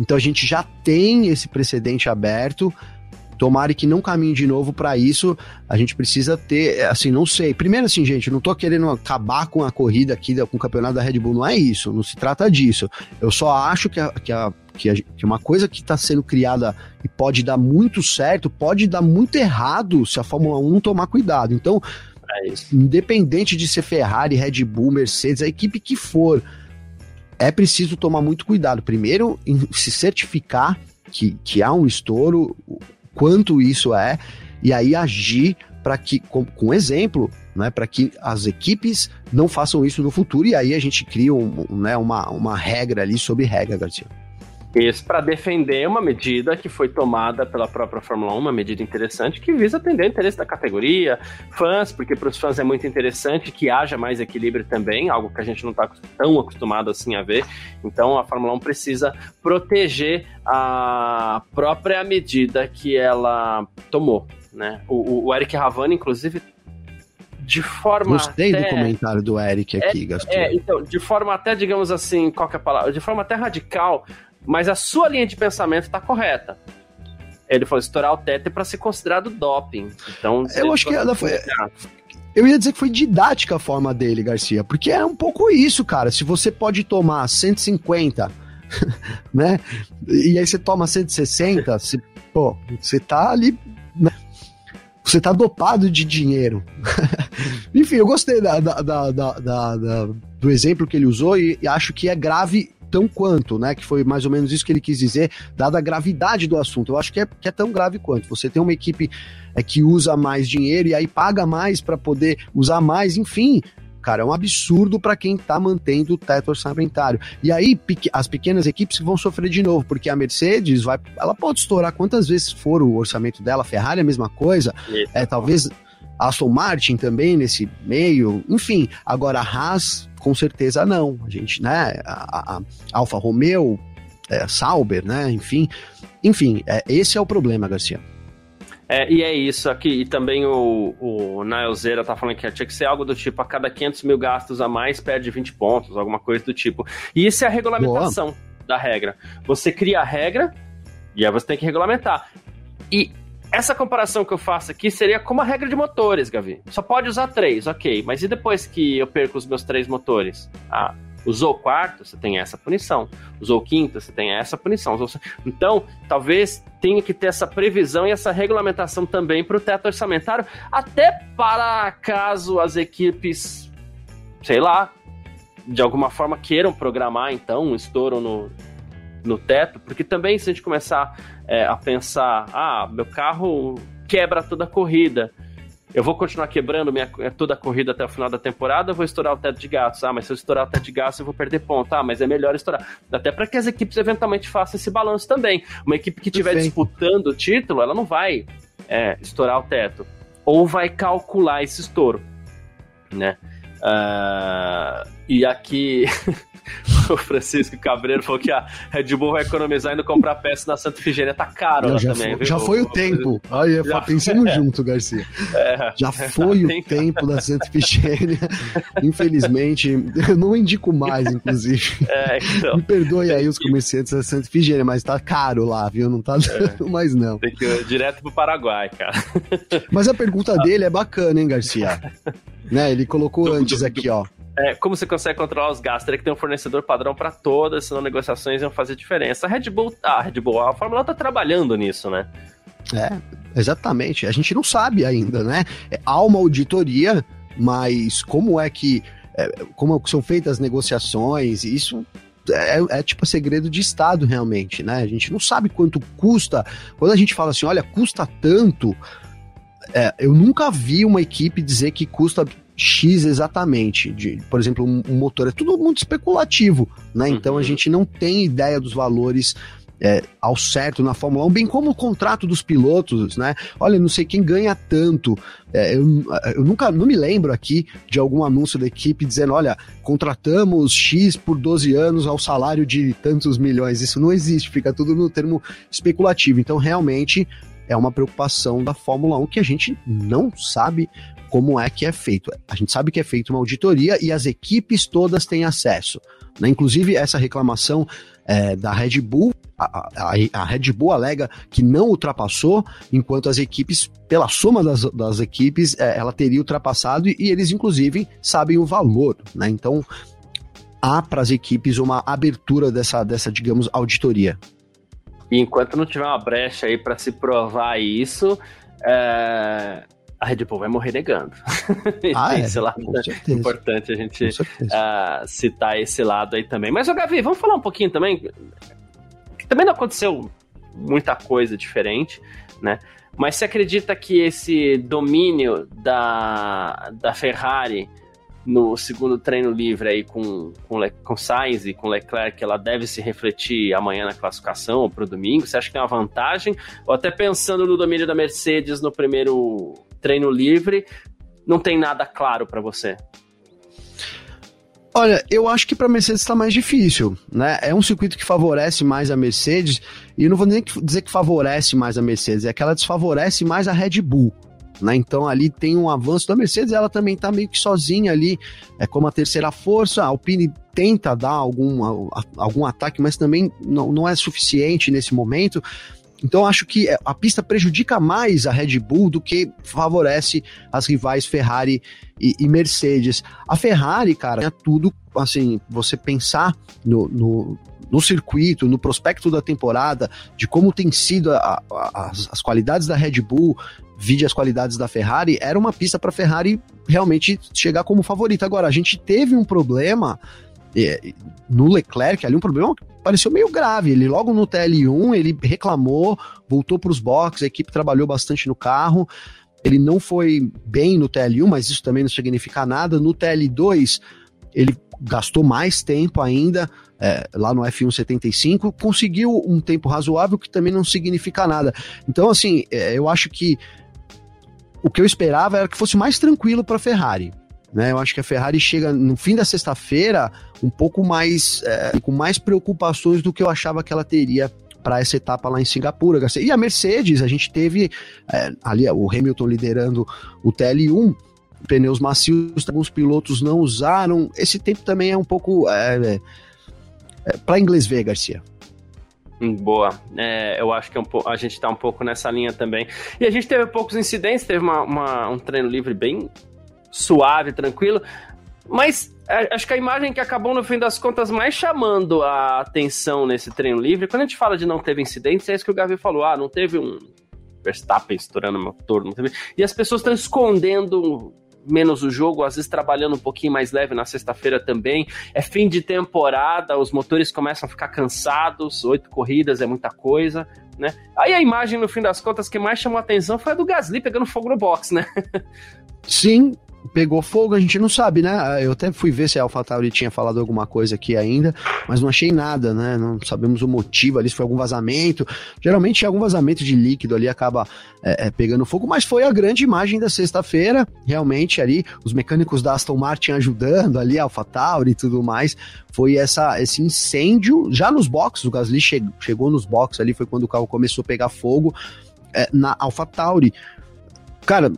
Então a gente já tem esse precedente aberto. Tomara que não caminhe de novo para isso. A gente precisa ter, assim, não sei. Primeiro, assim, gente, não tô querendo acabar com a corrida aqui, com o campeonato da Red Bull. Não é isso. Não se trata disso. Eu só acho que, a, que, a, que, uma coisa que está sendo criada e pode dar muito certo, pode dar muito errado se a Fórmula 1 tomar cuidado. Então, é independente de ser Ferrari, Red Bull, Mercedes, a equipe que for, é preciso tomar muito cuidado. Primeiro, em se certificar que, que há um estouro, quanto isso é, e aí agir para que, com, com exemplo, né, para que as equipes não façam isso no futuro, e aí a gente cria um, né, uma, uma regra ali sobre regra, Garcia. Isso para defender uma medida que foi tomada pela própria Fórmula 1, uma medida interessante que visa atender o interesse da categoria, fãs, porque para os fãs é muito interessante que haja mais equilíbrio também, algo que a gente não está tão acostumado assim a ver. Então a Fórmula 1 precisa proteger a própria medida que ela tomou. Né? O, o Eric Ravani, inclusive, de forma. Gostei até... do comentário do Eric aqui, é, Gaston. É, então, de forma até, digamos assim, qual é a palavra? De forma até radical, mas a sua linha de pensamento está correta. Ele falou: estourar o teto é para ser considerado doping. Então, eu acho que ela foi. Eu ia dizer que foi didática a forma dele, Garcia, porque é um pouco isso, cara. Se você pode tomar 150, [LAUGHS] né? E aí você toma 160, você, pô, você tá ali. Né? Você tá dopado de dinheiro. [LAUGHS] Enfim, eu gostei da, da, da, da, do exemplo que ele usou e, e acho que é grave tão quanto, né? Que foi mais ou menos isso que ele quis dizer, dada a gravidade do assunto. Eu acho que é, que é tão grave quanto. Você tem uma equipe é, que usa mais dinheiro e aí paga mais para poder usar mais, enfim. Cara, é um absurdo para quem tá mantendo o teto orçamentário. E aí, as pequenas equipes vão sofrer de novo, porque a Mercedes vai. Ela pode estourar quantas vezes for o orçamento dela, a Ferrari é a mesma coisa. É, talvez Aston Martin também nesse meio, enfim. Agora a Haas com certeza não. A gente, né, a, a Alfa Romeo, é, Sauber, né, enfim. Enfim, é, esse é o problema, Garcia. É, e é isso aqui. E também o, o Nailzeira tá falando que tinha que ser algo do tipo: a cada 500 mil gastos a mais, perde 20 pontos, alguma coisa do tipo. E isso é a regulamentação Boa. da regra. Você cria a regra e aí você tem que regulamentar. E essa comparação que eu faço aqui seria como a regra de motores, Gavi. Só pode usar três, ok. Mas e depois que eu perco os meus três motores? Ah, usou o quarto, você tem essa punição. Usou o quinto, você tem essa punição. Então, talvez tenha que ter essa previsão e essa regulamentação também para o teto orçamentário, até para caso as equipes, sei lá, de alguma forma queiram programar então um estouro no, no teto, porque também se a gente começar é, a pensar, ah, meu carro quebra toda a corrida, eu vou continuar quebrando minha, é, toda a corrida até o final da temporada, eu vou estourar o teto de gastos. Ah, mas se eu estourar o teto de gastos, eu vou perder ponto. Ah, mas é melhor estourar. Até para que as equipes eventualmente façam esse balanço também. Uma equipe que estiver disputando o título, ela não vai é, estourar o teto. Ou vai calcular esse estouro, né? Uh, e aqui [LAUGHS] [LAUGHS] o Francisco Cabreiro falou que a Red Bull vai economizar indo comprar peça na Santa Figênia. Tá caro Não, já também, foi, viu? Já foi o tempo. Aí, já pensamos [LAUGHS] é. junto, Garcia. É. Já [LAUGHS] foi o tempo da Santa Figênia. Infelizmente, eu não indico mais, inclusive. É, então. Me perdoe aí os comerciantes da Santa Figênia, mas tá caro lá, viu? Não tá dando é. mais, não. Tem que ir direto pro Paraguai, cara. Mas a pergunta dele é bacana, hein, Garcia? né, ele colocou antes aqui, ó. É, como você consegue controlar os gastos? Teria que ter um fornecedor padrão para todas, senão negociações iam fazer diferença. A Red Bull, a Red Bull, a Fórmula 1 tá trabalhando nisso, né? É, exatamente. A gente não sabe ainda, né? É, há uma auditoria, mas como é que. É, como são feitas as negociações, isso é, é, tipo segredo de Estado, realmente, né? A gente não sabe quanto custa. Quando a gente fala assim, olha, custa tanto. É, eu nunca vi uma equipe dizer que custa X exatamente, de, por exemplo, um, um motor. É tudo muito especulativo, né? Uhum. Então a gente não tem ideia dos valores é, ao certo na Fórmula 1, bem como o contrato dos pilotos, né? Olha, não sei quem ganha tanto. É, eu, eu, nunca não me lembro aqui de algum anúncio da equipe dizendo: olha, contratamos X por 12 anos ao salário de tantos milhões. Isso não existe, fica tudo no termo especulativo. Então, realmente. É uma preocupação da Fórmula 1 que a gente não sabe como é que é feito. A gente sabe que é feita uma auditoria e as equipes todas têm acesso. Né? Inclusive, essa reclamação é, da Red Bull, a, a, a, Red Bull alega que não ultrapassou, enquanto as equipes, pela soma das, das equipes, é, ela teria ultrapassado e, e, eles, inclusive, sabem o valor. Né? Então, há para as equipes uma abertura dessa, dessa, digamos, auditoria. E enquanto não tiver uma brecha aí para se provar isso, é, a Red Bull vai morrer negando. [LAUGHS] Ah, é, lado é importante a gente uh, citar esse lado aí também. Mas, ô Gavi, vamos falar um pouquinho também. Que também não aconteceu muita coisa diferente, né? Mas você acredita que esse domínio da, da Ferrari no segundo treino livre aí com, com, Le, com Sainz e com Leclerc, ela deve se refletir amanhã na classificação ou para o domingo? Você acha que tem uma vantagem? Ou até pensando no domínio da Mercedes no primeiro treino livre, não tem nada claro para você? Olha, eu acho que para a Mercedes está mais difícil, né? É um circuito que favorece mais a Mercedes, e não vou nem dizer que favorece mais a Mercedes, é que ela desfavorece mais a Red Bull. Né? Então ali tem um avanço da Mercedes, ela também está meio que sozinha ali, é como a terceira força. A Alpine tenta dar algum, algum ataque, mas também não, não é suficiente nesse momento. Então acho que é, a pista prejudica mais a Red Bull do que favorece as rivais Ferrari e, e Mercedes. A Ferrari, cara, é tudo assim, você pensar no, no, no, circuito, no prospecto da temporada, de como tem sido a, a, as, as qualidades da Red Bull, vide as qualidades da Ferrari, era uma pista para Ferrari realmente chegar como favorita. Agora, a gente teve um problema no Leclerc, ali um problema pareceu meio grave. Ele logo no TL1, ele reclamou, voltou para os boxes, a equipe trabalhou bastante no carro. Ele não foi bem no TL1, mas isso também não significa nada. No TL2, ele gastou mais tempo ainda é, lá no F175, conseguiu um tempo razoável que também não significa nada. Então, assim, é, eu acho que o que eu esperava era que fosse mais tranquilo para a Ferrari. Né? Eu acho que a Ferrari chega no fim da sexta-feira um pouco mais é, com mais preocupações do que eu achava que ela teria para essa etapa lá em Singapura. E a Mercedes, a gente teve é, ali o Hamilton liderando o TL1, pneus macios, alguns pilotos não usaram. Esse tempo também é um pouco é, é, para inglês ver, Garcia. Boa. É, eu acho que é um a gente tá um pouco nessa linha também. E a gente teve poucos incidentes, teve uma, uma, um treino livre bem suave, tranquilo. Mas é, acho que a imagem que acabou, no fim das contas, mais chamando a atenção nesse treino livre, quando a gente fala de não teve incidentes, é isso que o Gavi falou. Ah, não teve um Verstappen estourando motor, não teve. E as pessoas estão escondendo menos o jogo, às vezes trabalhando um pouquinho mais leve na sexta-feira também. É fim de temporada, os motores começam a ficar cansados, oito corridas é muita coisa, né? Aí a imagem, no fim das contas, que mais chamou a atenção foi a do Gasly pegando fogo no box, né? [LAUGHS] Sim, pegou fogo, a gente não sabe, né? Eu até fui ver se a AlphaTauri tinha falado alguma coisa aqui ainda, mas não achei nada, né? Não sabemos o motivo ali, se foi algum vazamento. Geralmente algum vazamento de líquido ali acaba é, é, pegando fogo, mas foi a grande imagem da sexta-feira, realmente ali, os mecânicos da Aston Martin ajudando ali, a AlphaTauri e tudo mais, foi essa, esse incêndio já nos boxes, o Gasly che chegou nos boxes ali, foi quando o carro começou a pegar fogo, é, na AlphaTauri. Cara,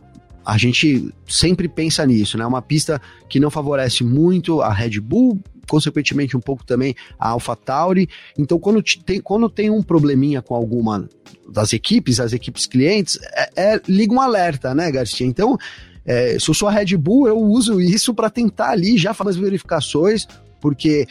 a gente sempre pensa nisso, né? Uma pista que não favorece muito a Red Bull, consequentemente um pouco também a AlphaTauri. Então, quando tem, quando tem um probleminha com alguma das equipes, as equipes clientes, é, é liga um alerta, né, Garcia? Então, é, se eu sou a Red Bull, eu uso isso para tentar ali já fazer as verificações, porque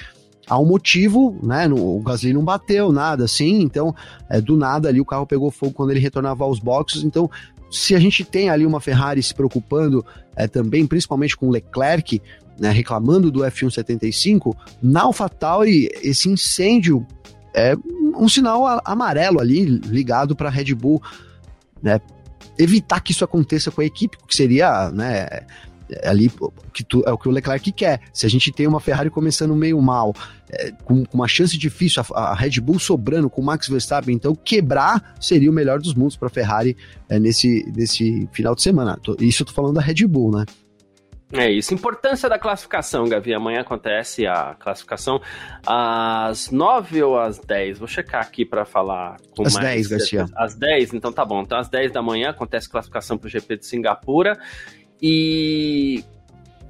há um motivo, né? O Gasly não bateu nada assim, então é, do nada ali o carro pegou fogo quando ele retornava aos boxes. Então se a gente tem ali uma Ferrari se preocupando é, também, principalmente com Leclerc, né, reclamando do F175, na AlphaTauri esse incêndio é um sinal amarelo ali ligado para a Red Bull, né, evitar que isso aconteça com a equipe, que seria, né, ali que tu, é o que o Leclerc quer. Se a gente tem uma Ferrari começando meio mal, é, com, com, uma chance difícil, a, a, Red Bull sobrando com o Max Verstappen, então quebrar seria o melhor dos mundos para a Ferrari é, nesse, nesse final de semana. Isso eu tô falando da Red Bull, né? É isso. Importância da classificação, Gavi. Amanhã acontece a classificação às 9 ou às 10? Vou checar aqui para falar com às mais. Às 10, Garcia. Às 10, então tá bom. Então às 10 da manhã acontece a classificação para o GP de Singapura. E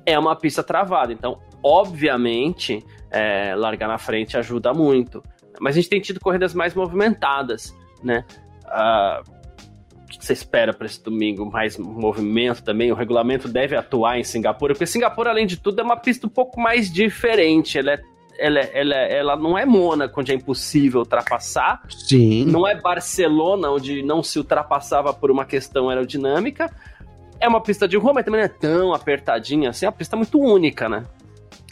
é uma pista travada, então, obviamente, é, largar na frente ajuda muito. Mas a gente tem tido corridas mais movimentadas, né? O que você espera para esse domingo? Mais movimento também? O regulamento deve atuar em Singapura, porque Singapura, além de tudo, é uma pista um pouco mais diferente. Ela é ela, ela, ela não é Mônaco, onde é impossível ultrapassar. Sim. Não é Barcelona, onde não se ultrapassava por uma questão aerodinâmica. É uma pista de rua, mas também não é tão apertadinha assim. É uma pista muito única, né?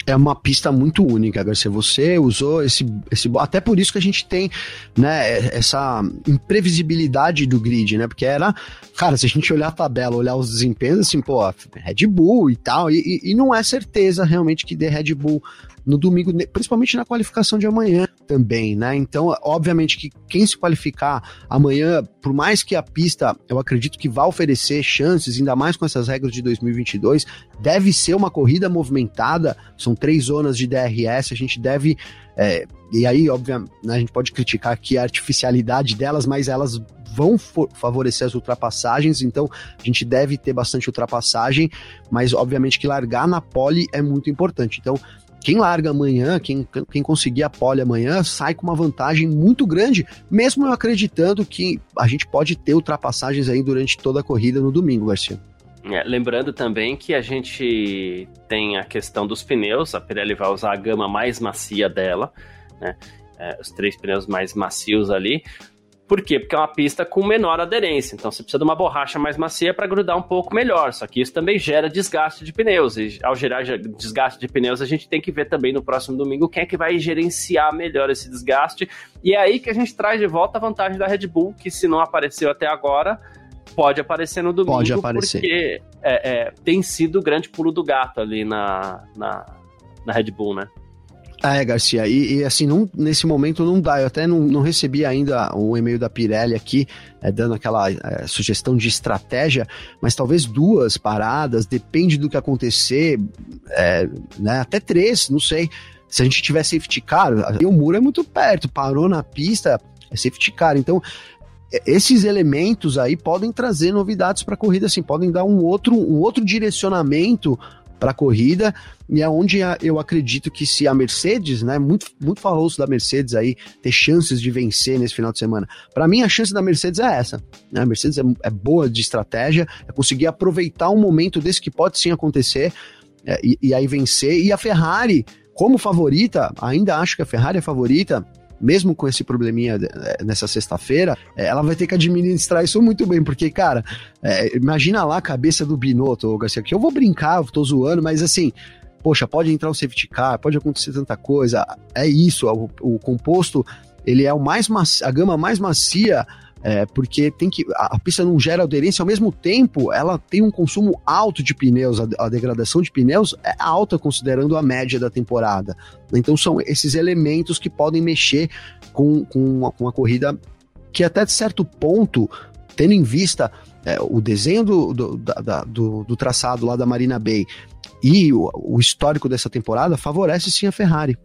é uma pista muito única, Garcia. Você usou esse, esse. Até por isso que a gente tem, né, essa imprevisibilidade do grid, né? Porque era. Cara, se a gente olhar a tabela, olhar os desempenhos, assim, pô, Red Bull e tal, e, e não é certeza realmente que dê Red Bull no domingo, principalmente na qualificação de amanhã também, né? Então, obviamente que quem se qualificar amanhã, por mais que a pista, eu acredito que vá oferecer chances, ainda mais com essas regras de 2022, deve ser uma corrida movimentada, são três zonas de DRS, a gente deve. É, e aí, obviamente, né, a gente pode criticar aqui a artificialidade delas, mas elas vão favorecer as ultrapassagens, então a gente deve ter bastante ultrapassagem, mas obviamente que largar na pole é muito importante. Então, quem larga amanhã, quem, quem conseguir a pole amanhã, sai com uma vantagem muito grande, mesmo eu acreditando que a gente pode ter ultrapassagens aí durante toda a corrida no domingo, Garcia. É, lembrando também que a gente tem a questão dos pneus, a Pirelli vai usar a gama mais macia dela, né? É, os três pneus mais macios ali. Por quê? Porque é uma pista com menor aderência, então você precisa de uma borracha mais macia para grudar um pouco melhor. Só que isso também gera desgaste de pneus, e ao gerar desgaste de pneus, a gente tem que ver também no próximo domingo quem é que vai gerenciar melhor esse desgaste. E é aí que a gente traz de volta a vantagem da Red Bull, que se não apareceu até agora, pode aparecer no domingo, pode aparecer. porque é, é, tem sido o grande pulo do gato ali na, na, na Red Bull, né? É, Garcia, e, e, assim, nesse momento não dá. Eu até não, não recebi ainda o e-mail da Pirelli aqui, é, dando aquela é, sugestão de estratégia, mas talvez duas paradas, depende do que acontecer, é, né, até três, não sei. Se a gente tiver safety car, o muro é muito perto, parou na pista, é safety car. Então, esses elementos aí podem trazer novidades para a corrida, assim, podem dar um outro, um outro direcionamento para a corrida e é onde eu acredito que se a Mercedes, né, muito, muito falou-se da Mercedes aí ter chances de vencer nesse final de semana. Para mim, a chance da Mercedes é essa. Né? A Mercedes é, é, boa de estratégia, é conseguir aproveitar um momento desse que pode sim acontecer é, e, e aí vencer. E a Ferrari, como favorita, ainda acho que a Ferrari é favorita mesmo com esse probleminha é, nessa sexta-feira, é, ela vai ter que administrar isso muito bem, porque, cara, é, imagina lá a cabeça do Binotto, Garcia, que eu vou brincar, eu tô zoando, mas assim, poxa, pode entrar um safety car, pode acontecer tanta coisa, é isso, o, o composto, ele é o mais macio, a gama mais macia é, porque tem que a, pista não gera aderência, ao mesmo tempo ela tem um consumo alto de pneus, a, a, degradação de pneus é alta considerando a média da temporada. Então são esses elementos que podem mexer com, com, a, com a corrida que até certo ponto, tendo em vista é, o desenho do, do, da, do, do, traçado lá da Marina Bay e o, o histórico dessa temporada, favorece sim a Ferrari.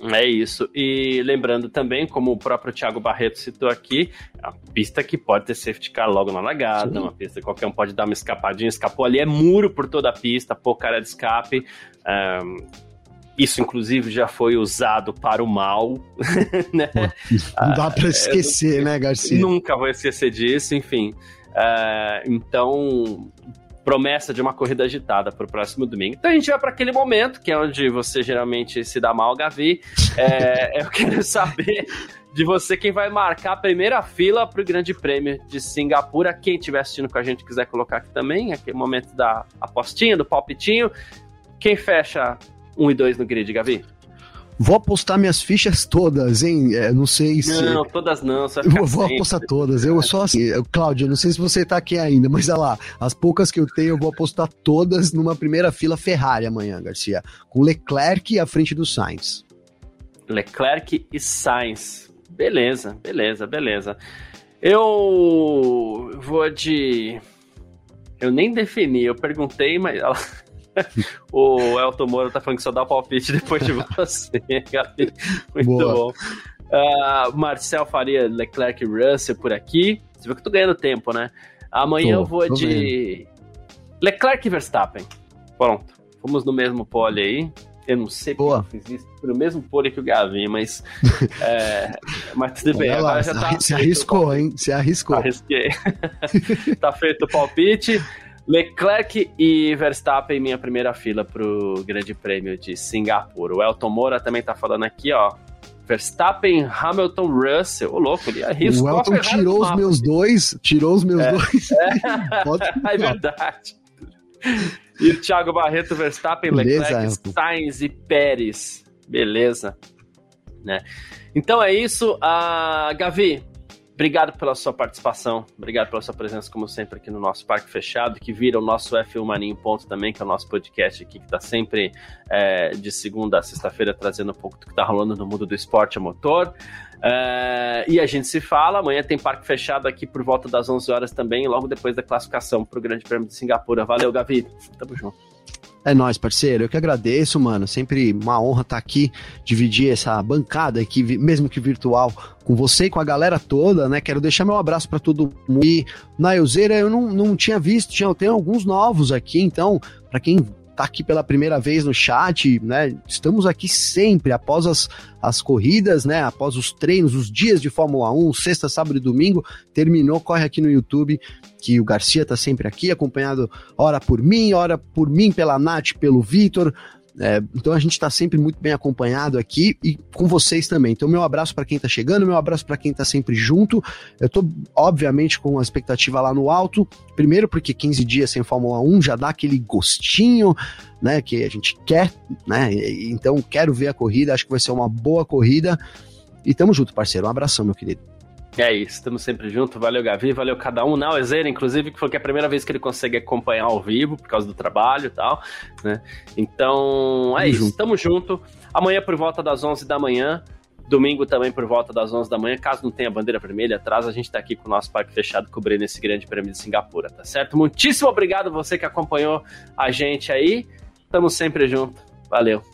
É isso. E lembrando também, como o próprio Thiago Barreto citou aqui, a pista que pode ter safety car logo na largada, Sim. uma pista que qualquer um pode dar uma escapadinha, escapou ali, é muro por toda a pista, pouca área de escape. Um, isso, inclusive, já foi usado para o mal. [LAUGHS] né? Não dá para ah, esquecer, é, né, Garcia? Nunca vou esquecer disso, enfim. Uh, então, promessa de uma corrida agitada para o próximo domingo. Então a gente vai para aquele momento, que é onde você geralmente se dá mal, Gavi. É, [LAUGHS] eu quero saber de você quem vai marcar a primeira fila para o Grande Prêmio de Singapura. Quem estiver assistindo com a gente quiser colocar aqui também, aquele momento da apostinha, do palpitinho. Quem fecha 1 e 2 no grid, Gavi? Vou apostar minhas fichas todas, hein? É, não sei se. Não, todas não. Só eu vou apostar todas. Eu só assim. Cláudio, não sei se você tá aqui ainda, mas olha lá. As poucas que eu tenho, eu vou apostar todas numa primeira fila Ferrari amanhã, Garcia. Com Leclerc à frente do Sainz. Leclerc e Sainz. Beleza, beleza, beleza. Eu vou de. Eu nem defini, eu perguntei, mas [LAUGHS] [LAUGHS] o Elton Moura tá falando que só dá palpite depois de você, [LAUGHS] Gabi. Muito Boa. bom. Uh, Marcel Faria, Leclerc e Russell por aqui. Você viu que eu tô ganhando tempo, né? Amanhã tô, eu vou de vendo. Leclerc e Verstappen. Pronto. Fomos no mesmo pole aí. Eu não sei Boa. porque eu fiz isso no mesmo pole que o Gavin, mas. [LAUGHS] é, mas tudo bem. Lá, já tá se arriscou, hein? Se arriscou. Arrisquei. tá feito o palpite. Leclerc e Verstappen, minha primeira fila pro Grande Prêmio de Singapura. O Elton Moura também tá falando aqui, ó. Verstappen, Hamilton, Russell. Ô, louco, ele arriscou. O Elton tirou os meus dois, tirou os meus é. dois. [LAUGHS] É, é verdade. E o Thiago Barreto, Verstappen, Beleza, Leclerc, Elton. Sainz e Pérez. Beleza. Né? Então é isso. Uh, Gavi, Obrigado pela sua participação, obrigado pela sua presença, como sempre, aqui no nosso Parque Fechado, que vira o nosso F1 Maninho Ponto também, que é o nosso podcast aqui, que está sempre é, de segunda a sexta-feira trazendo um pouco do que está rolando no mundo do esporte a motor. É, e a gente se fala, amanhã tem Parque Fechado aqui por volta das 11 horas também, logo depois da classificação para o Grande Prêmio de Singapura. Valeu, Gavi, tamo junto. É nóis, parceiro. Eu que agradeço, mano. Sempre uma honra estar tá aqui, dividir essa bancada aqui, mesmo que virtual, com você e com a galera toda, né? Quero deixar meu abraço para todo mundo. E na Euzeira eu não, não tinha visto, tinha, eu tenho alguns novos aqui, então, para quem tá aqui pela primeira vez no chat, né? Estamos aqui sempre após as, as corridas, né? Após os treinos, os dias de Fórmula 1, sexta, sábado e domingo, terminou, corre aqui no YouTube, que o Garcia tá sempre aqui, acompanhado hora por mim, hora por mim pela Nath, pelo Vitor, é, então a gente está sempre muito bem acompanhado aqui e com vocês também. Então, meu abraço para quem está chegando, meu abraço para quem está sempre junto. Eu estou, obviamente, com a expectativa lá no alto. Primeiro, porque 15 dias sem Fórmula 1 já dá aquele gostinho, né? Que a gente quer, né? Então, quero ver a corrida, acho que vai ser uma boa corrida. E tamo junto, parceiro. Um abração, meu querido. É isso, estamos sempre juntos. Valeu, Gavi, valeu cada um. Não, Ezeira, inclusive, que foi que é a primeira vez que ele consegue acompanhar ao vivo por causa do trabalho e tal, né? Então, é isso, estamos junto. Amanhã por volta das 11 da manhã, domingo também por volta das 11 da manhã, caso não tenha bandeira vermelha atrás, a gente tá aqui com o nosso parque fechado cobrindo esse grande prêmio de Singapura, tá certo? Muitíssimo obrigado você que acompanhou a gente aí. Estamos sempre junto. Valeu.